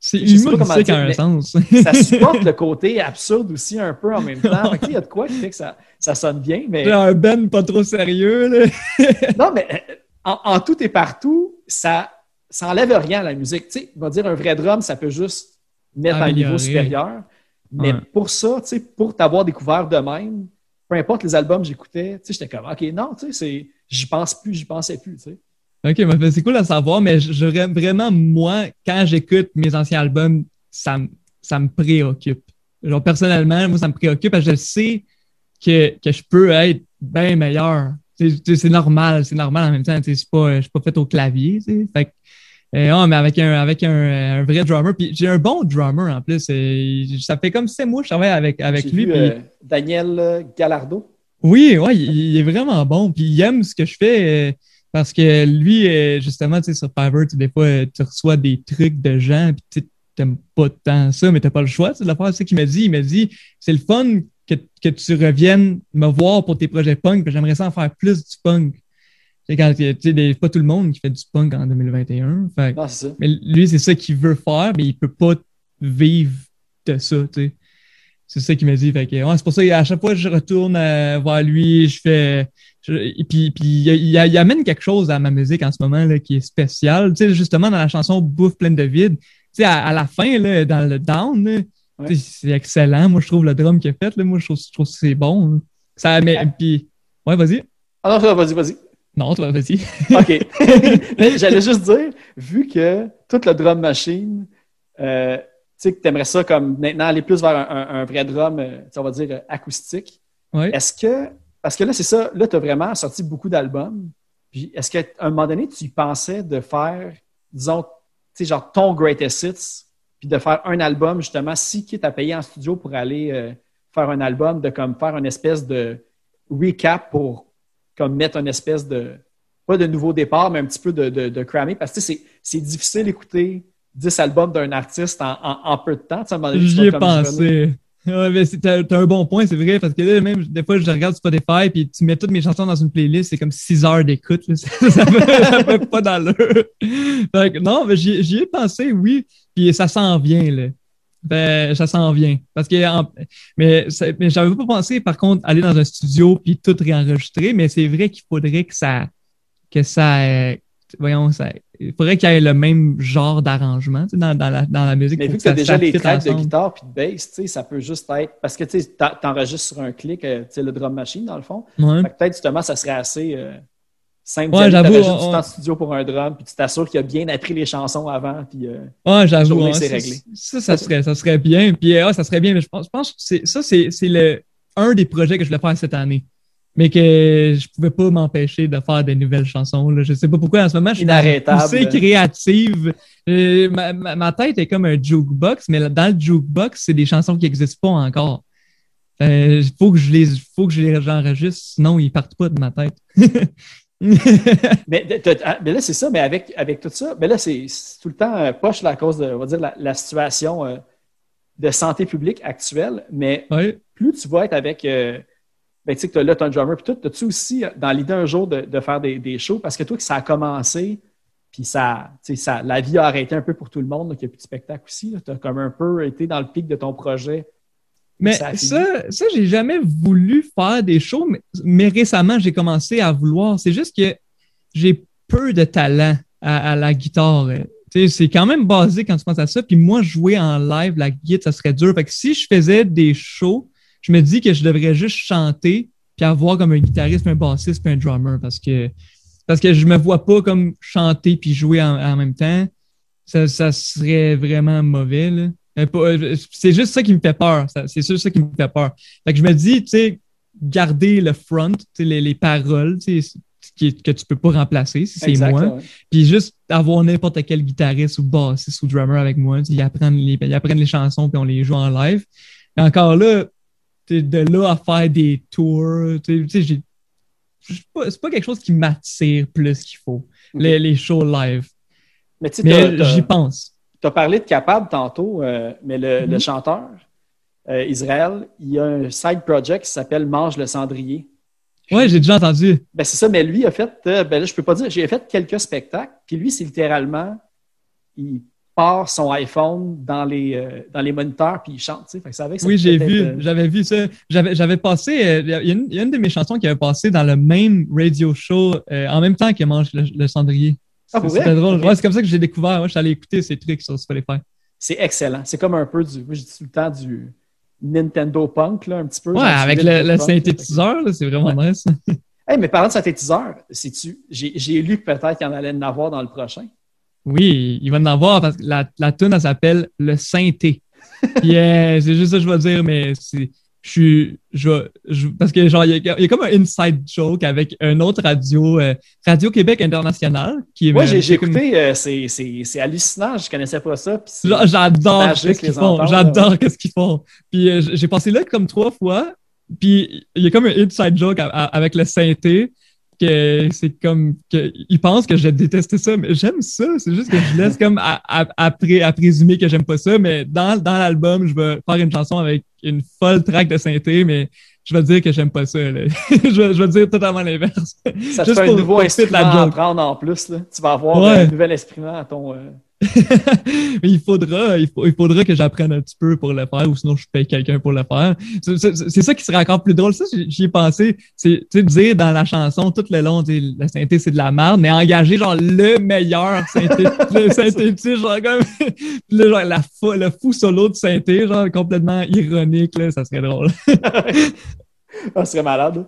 C'est humoristique en un sens. ça supporte le côté absurde aussi un peu en même temps. Il y a de quoi qui fait que ça, ça sonne bien, mais un Ben pas trop sérieux. Là. non, mais euh, en, en tout et partout, ça, ça enlève rien à la musique. Tu sais, on va dire un vrai drum, ça peut juste mettre à un niveau supérieur. Mais Ouais. pour ça, tu sais, pour t'avoir découvert de même, peu importe les albums que j'écoutais, tu sais, j'étais comme, OK, non, tu sais, c'est, j'y pense plus, j'y pensais plus, tu sais. OK, c'est cool à savoir, mais je- vraiment, moi, quand j'écoute mes anciens albums, ça, me- ça me préoccupe. Genre, personnellement, moi, ça me préoccupe parce que je sais que, que je peux être bien meilleur. C'est normal, c'est normal en même temps. C'est pas, je suis pas fait au clavier. Fait que, euh, non, mais avec un, avec un, un vrai drummer. Puis j'ai un bon drummer en plus. et ça fait comme si moi, je travaille avec, avec lui. vu puis- euh, Daniel Gallardo. oui, ouais, il, il est vraiment bon. Puis il aime ce que je fais euh, parce que lui, euh, justement, tu sais, sur Fiverr, des fois, tu reçois des trucs de gens, puis tu sais, t'aimes pas tant ça, mais t'as pas le choix. Tu sais, de le faire. C'est ce qu'il m'a dit. Il m'a dit, c'est le fun que, que tu reviennes me voir pour tes projets punk, puis j'aimerais ça en faire plus du punk. Tu sais, quand, tu sais, des- pas tout le monde qui fait du punk en 2021. Fait, c'est ça. mais lui, c'est ça qu'il veut faire, mais il peut pas vivre de ça, tu sais. C'est ça qu'il m'a dit. Fait que, ouais, c'est pour ça qu'à chaque fois que je retourne euh, vers lui, je fais. Je- et puis, puis il, il- il amène quelque chose à ma musique en ce moment là, qui est spécial. Tu sais, justement, dans la chanson Bouffe pleine de vide, sais, à, à la fin, là, dans le down, là, Ouais. tu sais, c'est excellent. Moi, je trouve le drum qu'il a fait, là, moi, je trouve, je trouve que c'est bon. Ça, mais, puis, ouais, vas-y. Ah non, vas-y, vas-y. Non, toi, vas-y. OK. J'allais juste dire, vu que toute le drum machine, euh, tu sais, que tu aimerais ça comme maintenant aller plus vers un, un- un vrai drum, euh, tu on va dire euh, acoustique, Ouais. est-ce que, parce que là, c'est ça, là, tu as vraiment sorti beaucoup d'albums. Puis est-ce qu'à un moment donné, tu pensais de faire, disons, tu sais, genre ton greatest hits, puis de faire un album, justement, si quitte à payer en studio pour aller euh, faire un album, de comme faire une espèce de recap pour comme mettre une espèce de, pas de nouveau départ, mais un petit peu de, de, de crammer, parce que tu sais, c'est- c'est difficile d'écouter 10 albums d'un artiste en, en- en peu de temps. J'y ai pensé. Ouais, mais t'as un bon point, c'est vrai, parce que là, même, des fois, je regarde Spotify, puis tu mets toutes mes chansons dans une playlist, c'est comme 6 heures d'écoute, ça, ça fait, pas d'allure. Non, mais j'y ai pensé, oui, puis ça s'en vient, là. Ben, ça s'en vient. Parce que, mais, mais j'avais pas pensé, par contre, aller dans un studio puis tout réenregistrer, mais c'est vrai qu'il faudrait que ça, que ça, voyons, ça, il faudrait qu'il y ait le même genre d'arrangement, tu sais, dans, dans la, dans la musique. Mais vu que tu as déjà les tracks de guitare puis de bass, tu sais, ça peut juste être. Parce que tu t'enregistres sur un clic, euh, tu sais, le drum machine, dans le fond. Ouais. Peut-être justement, ça serait assez euh, simple. Ouais, j'avoue, T'enregistres on- de studio pour un drum, puis tu t'assures qu'il a bien appris les chansons avant. Puis, euh, Ouais, j'avoue. hein, c'est réglé. Ça, ça serait, ça serait bien. Puis, euh, ça serait bien. Mais je pense, je pense que ça, c'est, c'est le, un des projets que je voulais faire cette année. Mais que je pouvais pas m'empêcher de faire des nouvelles chansons. Là. Je sais pas pourquoi en ce moment, je suis poussée créative. Euh, ma, ma, ma tête est comme un jukebox, mais dans le jukebox, c'est des chansons qui n'existent pas encore. Il faut que je les, faut que je les enregistre, sinon ils partent pas de ma tête. mais, ah, mais là, c'est ça, mais avec, avec tout ça, mais là, c'est tout le temps euh, poche là, à cause de, on va dire, la, la situation euh, de santé publique actuelle. Mais plus tu vas être avec. Ben, tu sais que t'as- là, tu as un drummer, puis tout, as-tu aussi euh, dans l'idée un jour de, de faire des, des shows? Parce que toi, que ça a commencé, puis ça, tu ça, la vie a arrêté un peu pour tout le monde, donc il n'y a plus de spectacle aussi. Tu as comme un peu été dans le pic de ton projet. Mais Ça ça, ça, j'ai jamais voulu faire des shows, mais, mais récemment, j'ai commencé à vouloir. C'est juste que j'ai peu de talent à, à la guitare. euh. Tu C'est quand même basé quand tu penses à ça. Puis moi, jouer en live, la guitare, ça serait dur. Fait que si je faisais des shows, je me dis que je devrais juste chanter puis avoir comme un guitariste, puis un bassiste, puis un drummer. Parce que, parce que je me vois pas comme chanter puis jouer en, en même temps. Ça, ça serait vraiment mauvais. Euh, euh, C'est juste ça qui me fait peur. C'est sûr ça qui me fait peur. Fait que je me dis, tu sais, garder le front, les, les paroles, qui- que tu peux pas remplacer si c'est moi. ouais. Puis juste avoir n'importe quel guitariste ou bassiste ou drummer avec moi. Ils apprennent les, ils apprennent les chansons puis on les joue en live. Et encore là, de là à faire des tours, c'est pas, quelque chose qui m'attire plus qu'il faut. Les, les shows live. Mais tu sais, Mais j'y pense. Tu as parlé de Capable tantôt, euh, mais le, Mhm. le chanteur, euh, Israël, il y a un side project qui s'appelle Mange le cendrier. Ouais, j'ai déjà entendu. Ben, c'est ça, mais lui a fait, euh, ben là, je peux pas dire, j'ai fait quelques spectacles, puis lui, c'est littéralement, il part son iPhone dans les, euh, dans les moniteurs, puis il chante, tu sais. Fait que ça avait que ça Oui, j'ai vu, euh, j'avais vu ça. J'avais, passé, euh, il y, a une, il y a une de mes chansons qui avait passé dans le même radio show en même temps que Mange le, le cendrier. Ah, C'était drôle. Ouais, c'est comme ça que j'ai découvert. Moi, je suis allé écouter ces trucs sur Spotify. c'est excellent. C'est comme un peu du, moi, je dis tout le temps du Nintendo Punk, là, un petit peu. Ouais, avec le, synthétiseur, c'est vraiment Ouais. nice. Hey, mais parlant de synthétiseur, sais-tu, j'ai lu que peut-être qu'il y en allait en avoir dans le prochain. Oui, il va en avoir parce que la, la tune elle s'appelle Le Synthé. Euh, c'est juste ça que je vais dire, mais c'est. Je suis. Je, parce que, genre, il y, a, il y a comme un inside joke avec un autre radio, euh, Radio Québec International, qui est. Moi, j'ai écouté, euh, c'est- hallucinant, je connaissais pas ça. J'adore ce qu'ils font. J'adore ce qu'ils font. Puis euh, j'ai passé là comme trois fois. Puis il y a comme un inside joke à- à- avec le synthé que c'est comme que ils pensent que je déteste ça, mais j'aime ça. C'est juste que je laisse comme à, à, à pré- à présumer que j'aime pas ça. Mais dans, dans l'album, je vais faire une chanson avec une folle track de synthé, mais je vais dire que j'aime pas ça. là. je, vais, je vais dire totalement l'inverse. Ça te Juste fait un nouveau instrument à prendre en plus. Là. Tu vas avoir Ouais. un nouvel instrument à ton, euh, il faudra, il, faudra que j'apprenne un petit peu pour le faire, ou sinon je paye quelqu'un pour le faire. C'est- ça qui serait encore plus drôle. Ça, j'y ai pensé. C'est dire dans la chanson tout le long, la synthé c'est de la merde, mais engager genre le meilleur synthé, le synthétiste, genre là, genre la fou, le fou solo de synthé, genre complètement ironique, là, ça serait drôle. Ce serait malade.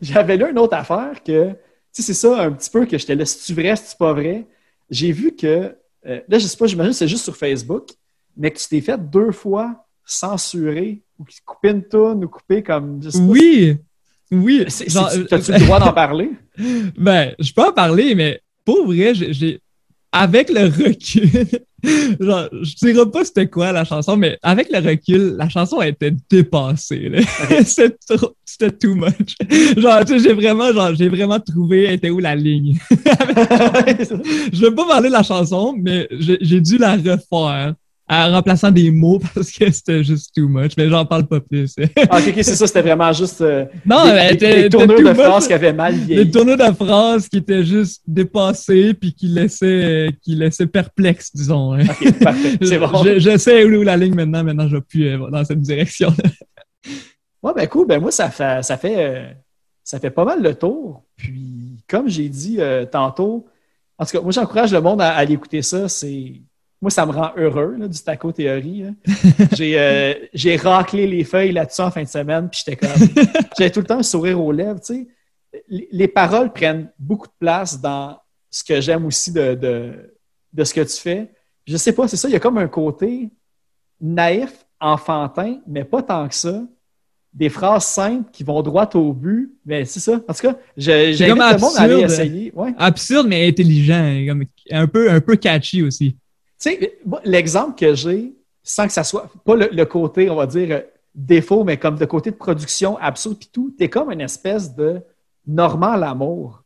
J'avais lu une autre affaire que, tu sais, c'est ça un petit peu que j'étais là, si tu vrai, si tu pas vrai? J'ai vu que, euh, là, je sais pas, j'imagine que c'est juste sur Facebook, mais que tu t'es fait deux fois censurer ou couper une toune ou couper comme. je sais pas, Oui, oui. T'as-tu le droit d'en parler? Ben, je peux en parler, mais pour vrai, j'ai. Avec le recul, genre, je dirais pas c'était quoi la chanson, mais avec le recul, la chanson était dépassée. là. C'était trop, c'était too much. Genre, tu sais, j'ai vraiment, genre, j'ai vraiment trouvé était où la ligne. je veux pas parler de la chanson, mais j'ai dû la refaire en remplaçant des mots parce que c'était juste too much. Mais j'en parle pas plus. Ah, ok, ok, c'est ça, c'était vraiment juste euh, non, des, mais des- des tournures de phrases qui avaient mal vieilli. Des tourneaux de phrases qui étaient juste dépassés puis qui laissaient, euh, qui laissaient perplexe, disons. hein. Ok, parfait, c'est bon. Je, je sais où est la ligne maintenant. Maintenant, je vais plus euh, dans cette direction. Ouais, ben cool. Ben moi, ça fait, ça fait, euh, ça fait pas mal le tour. Puis, comme j'ai dit tantôt, en tout cas, moi, j'encourage le monde à, à aller écouter ça. C'est, moi, ça me rend heureux, là, du taco théorie. j'ai, euh, j'ai raclé les feuilles là-dessus en fin de semaine, puis j'étais comme, j'avais tout le temps un sourire aux lèvres, tu sais. Les, les paroles prennent beaucoup de place dans ce que j'aime aussi de, de, de ce que tu fais. Je sais pas, c'est ça, il y a comme un côté naïf, enfantin, mais pas tant que ça des phrases simples qui vont droit au but. Mais c'est ça. En tout cas, comme le monde à aller essayer. Ouais. Absurde, mais intelligent. un, peu, un peu catchy aussi. Tu sais, l'exemple que j'ai, sans que ça soit pas le, le côté, on va dire, euh, défaut, mais comme de côté de production absurde puis tout, t'es comme une espèce de Normand Lamour.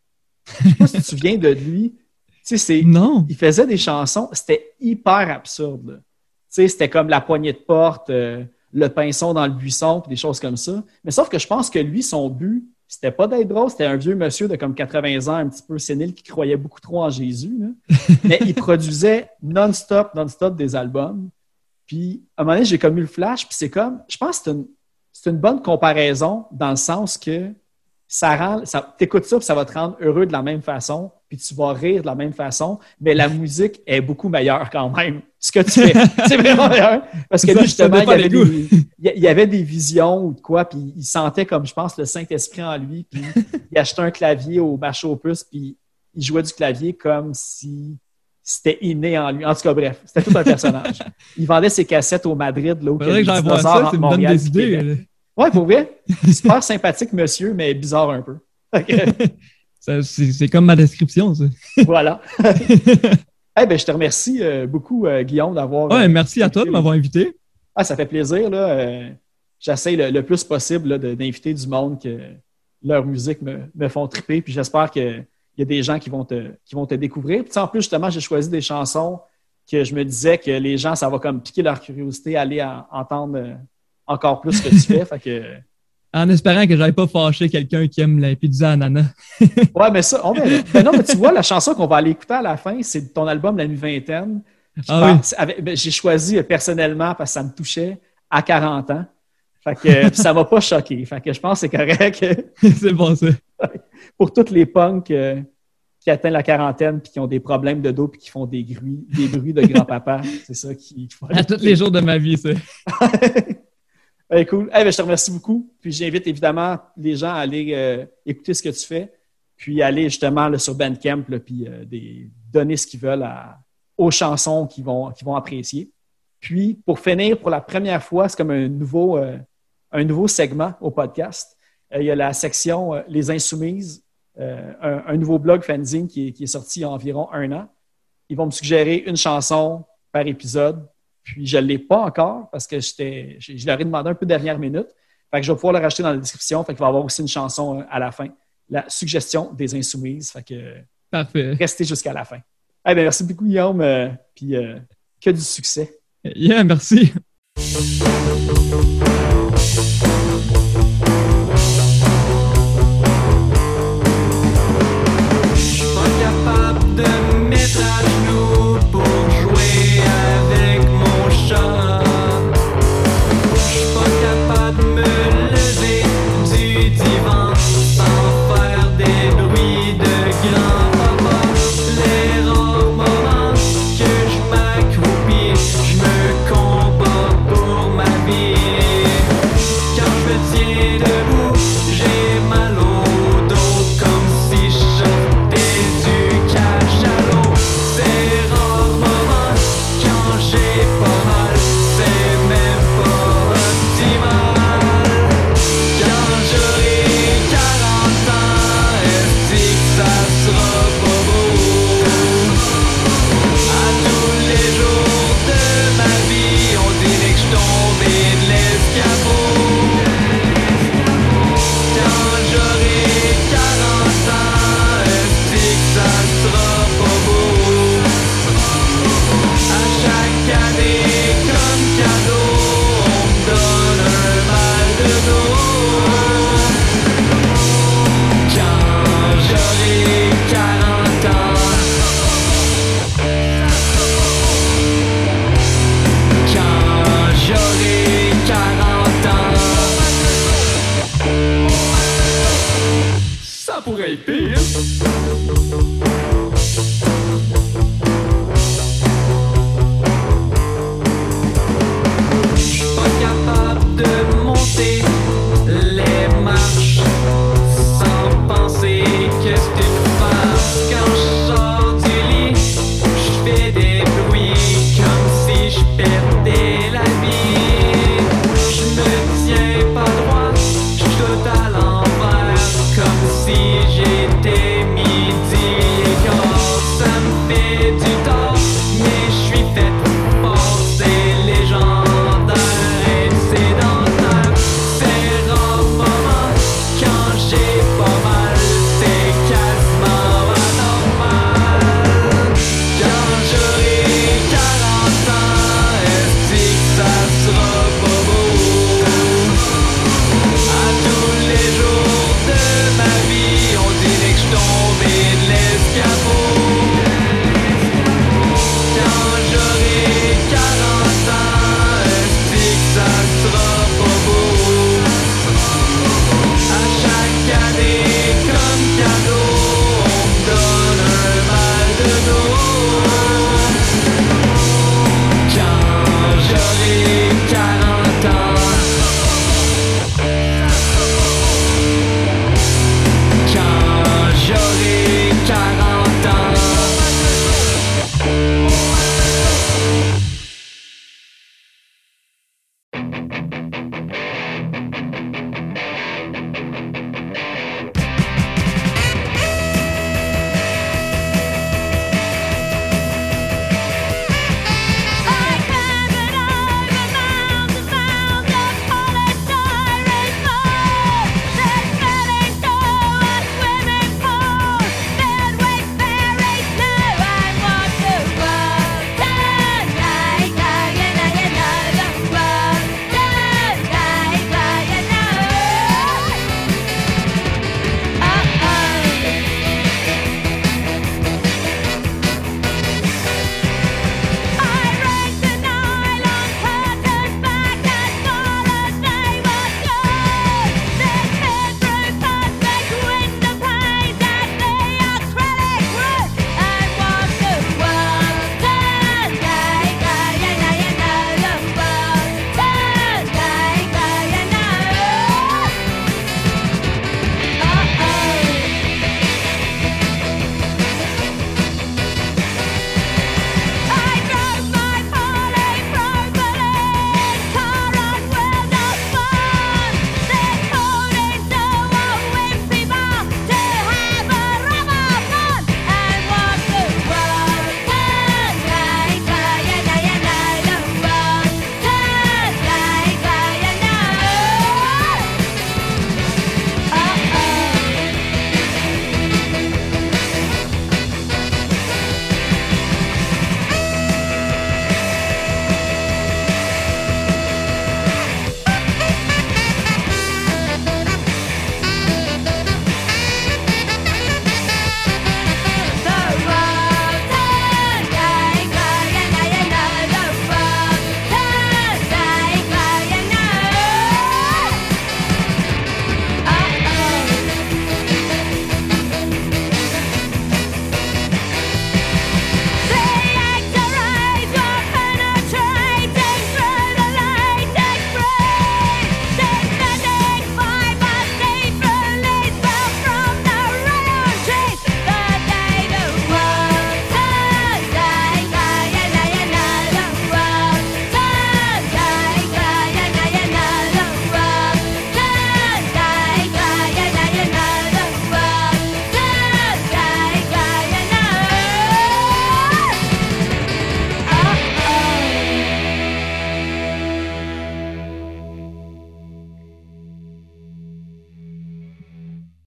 Je sais pas si tu te souviens de lui. Tu sais, c'est Non. il faisait des chansons, c'était hyper absurde. Tu sais, c'était comme la poignée de porte, euh, le pinceau dans le buisson, puis des choses comme ça. Mais sauf que je pense que lui, son but, c'était pas d'être drôle, c'était un vieux monsieur de comme 80 ans, un petit peu sénile, qui croyait beaucoup trop en Jésus. là. Mais il produisait non-stop, non-stop des albums. Puis, à un moment donné, j'ai comme eu le flash, puis c'est comme, je pense que c'est une, c'est une bonne comparaison dans le sens que ça rend, ça, t'écoutes ça, puis ça va te rendre heureux de la même façon, puis tu vas rire de la même façon, mais la musique est beaucoup meilleure quand même. Ce que tu fais, c'est vraiment meilleur. Parce que Ça- lui, justement, ça il avait des il y- avait des visions ou de quoi, puis il sentait comme, je pense, le Saint-Esprit en lui, puis il achetait un clavier au marché aux puces, puis il jouait du clavier comme si c'était inné en lui. En tout cas, bref, c'était tout un personnage. Il vendait ses cassettes au Madrid, là, où il y avait ça, c'est me donne des idées. Ouais, pour vrai. Super sympathique monsieur, mais bizarre un peu. Ça, c'est comme ma description, ça. voilà. Eh ben, je te remercie euh, beaucoup, euh, Guillaume, d'avoir. Ouais, euh, merci à toi de m'avoir invité. Ah, ça fait plaisir. Là. Euh, J'essaie le, le plus possible d'inviter du monde que leur musique me, me font triper. Puis j'espère qu'il y a des gens qui vont te, qui vont te découvrir. Puis en plus, justement, j'ai choisi des chansons que je me disais que les gens, ça va comme piquer leur curiosité, aller en- entendre euh, encore plus ce que tu fais. Fait que, En espérant que j'aille pas fâcher quelqu'un qui aime la pizza ananas. Ouais, mais ça, on verra. Ben non, mais tu vois, la chanson qu'on va aller écouter à la fin, c'est ton album La Nuit Vingtaine. Ah avec- ben, J'ai choisi personnellement parce que ça me touchait à 40 ans. Fait que ça m'a pas choqué. Fait que je pense que c'est correct c'est bon, ça. pour toutes les punks euh, qui atteignent la quarantaine puis qui ont des problèmes de dos puis qui font des bruits, des bruits de grand-papa. C'est ça qui. qu'il faut aller À tous les jours de ma vie, ça. Cool. Ben, je te remercie beaucoup. Puis j'invite évidemment les gens à aller euh, écouter ce que tu fais, puis aller justement là, sur Bandcamp, là, puis euh, des, donner ce qu'ils veulent à- aux chansons qu'ils vont, qu'ils vont apprécier. Puis pour finir, pour la première fois, c'est comme un nouveau, euh, un nouveau segment au podcast. Euh, il y a la section euh, Les Insoumises, euh, un, un nouveau blog fanzine qui est, qui est sorti il y a environ un an. Ils vont me suggérer une chanson par épisode. Puis je ne l'ai pas encore parce que j'étais, je, je leur ai demandé un peu dernière minute. Fait que je vais pouvoir le rajouter dans la description. Fait qu'il va y avoir aussi une chanson euh, à la fin. La suggestion des insoumises. Fait que Parfait. restez jusqu'à la fin. Eh bien, merci beaucoup, Guillaume. euh, puis euh, que du succès. Yeah, merci.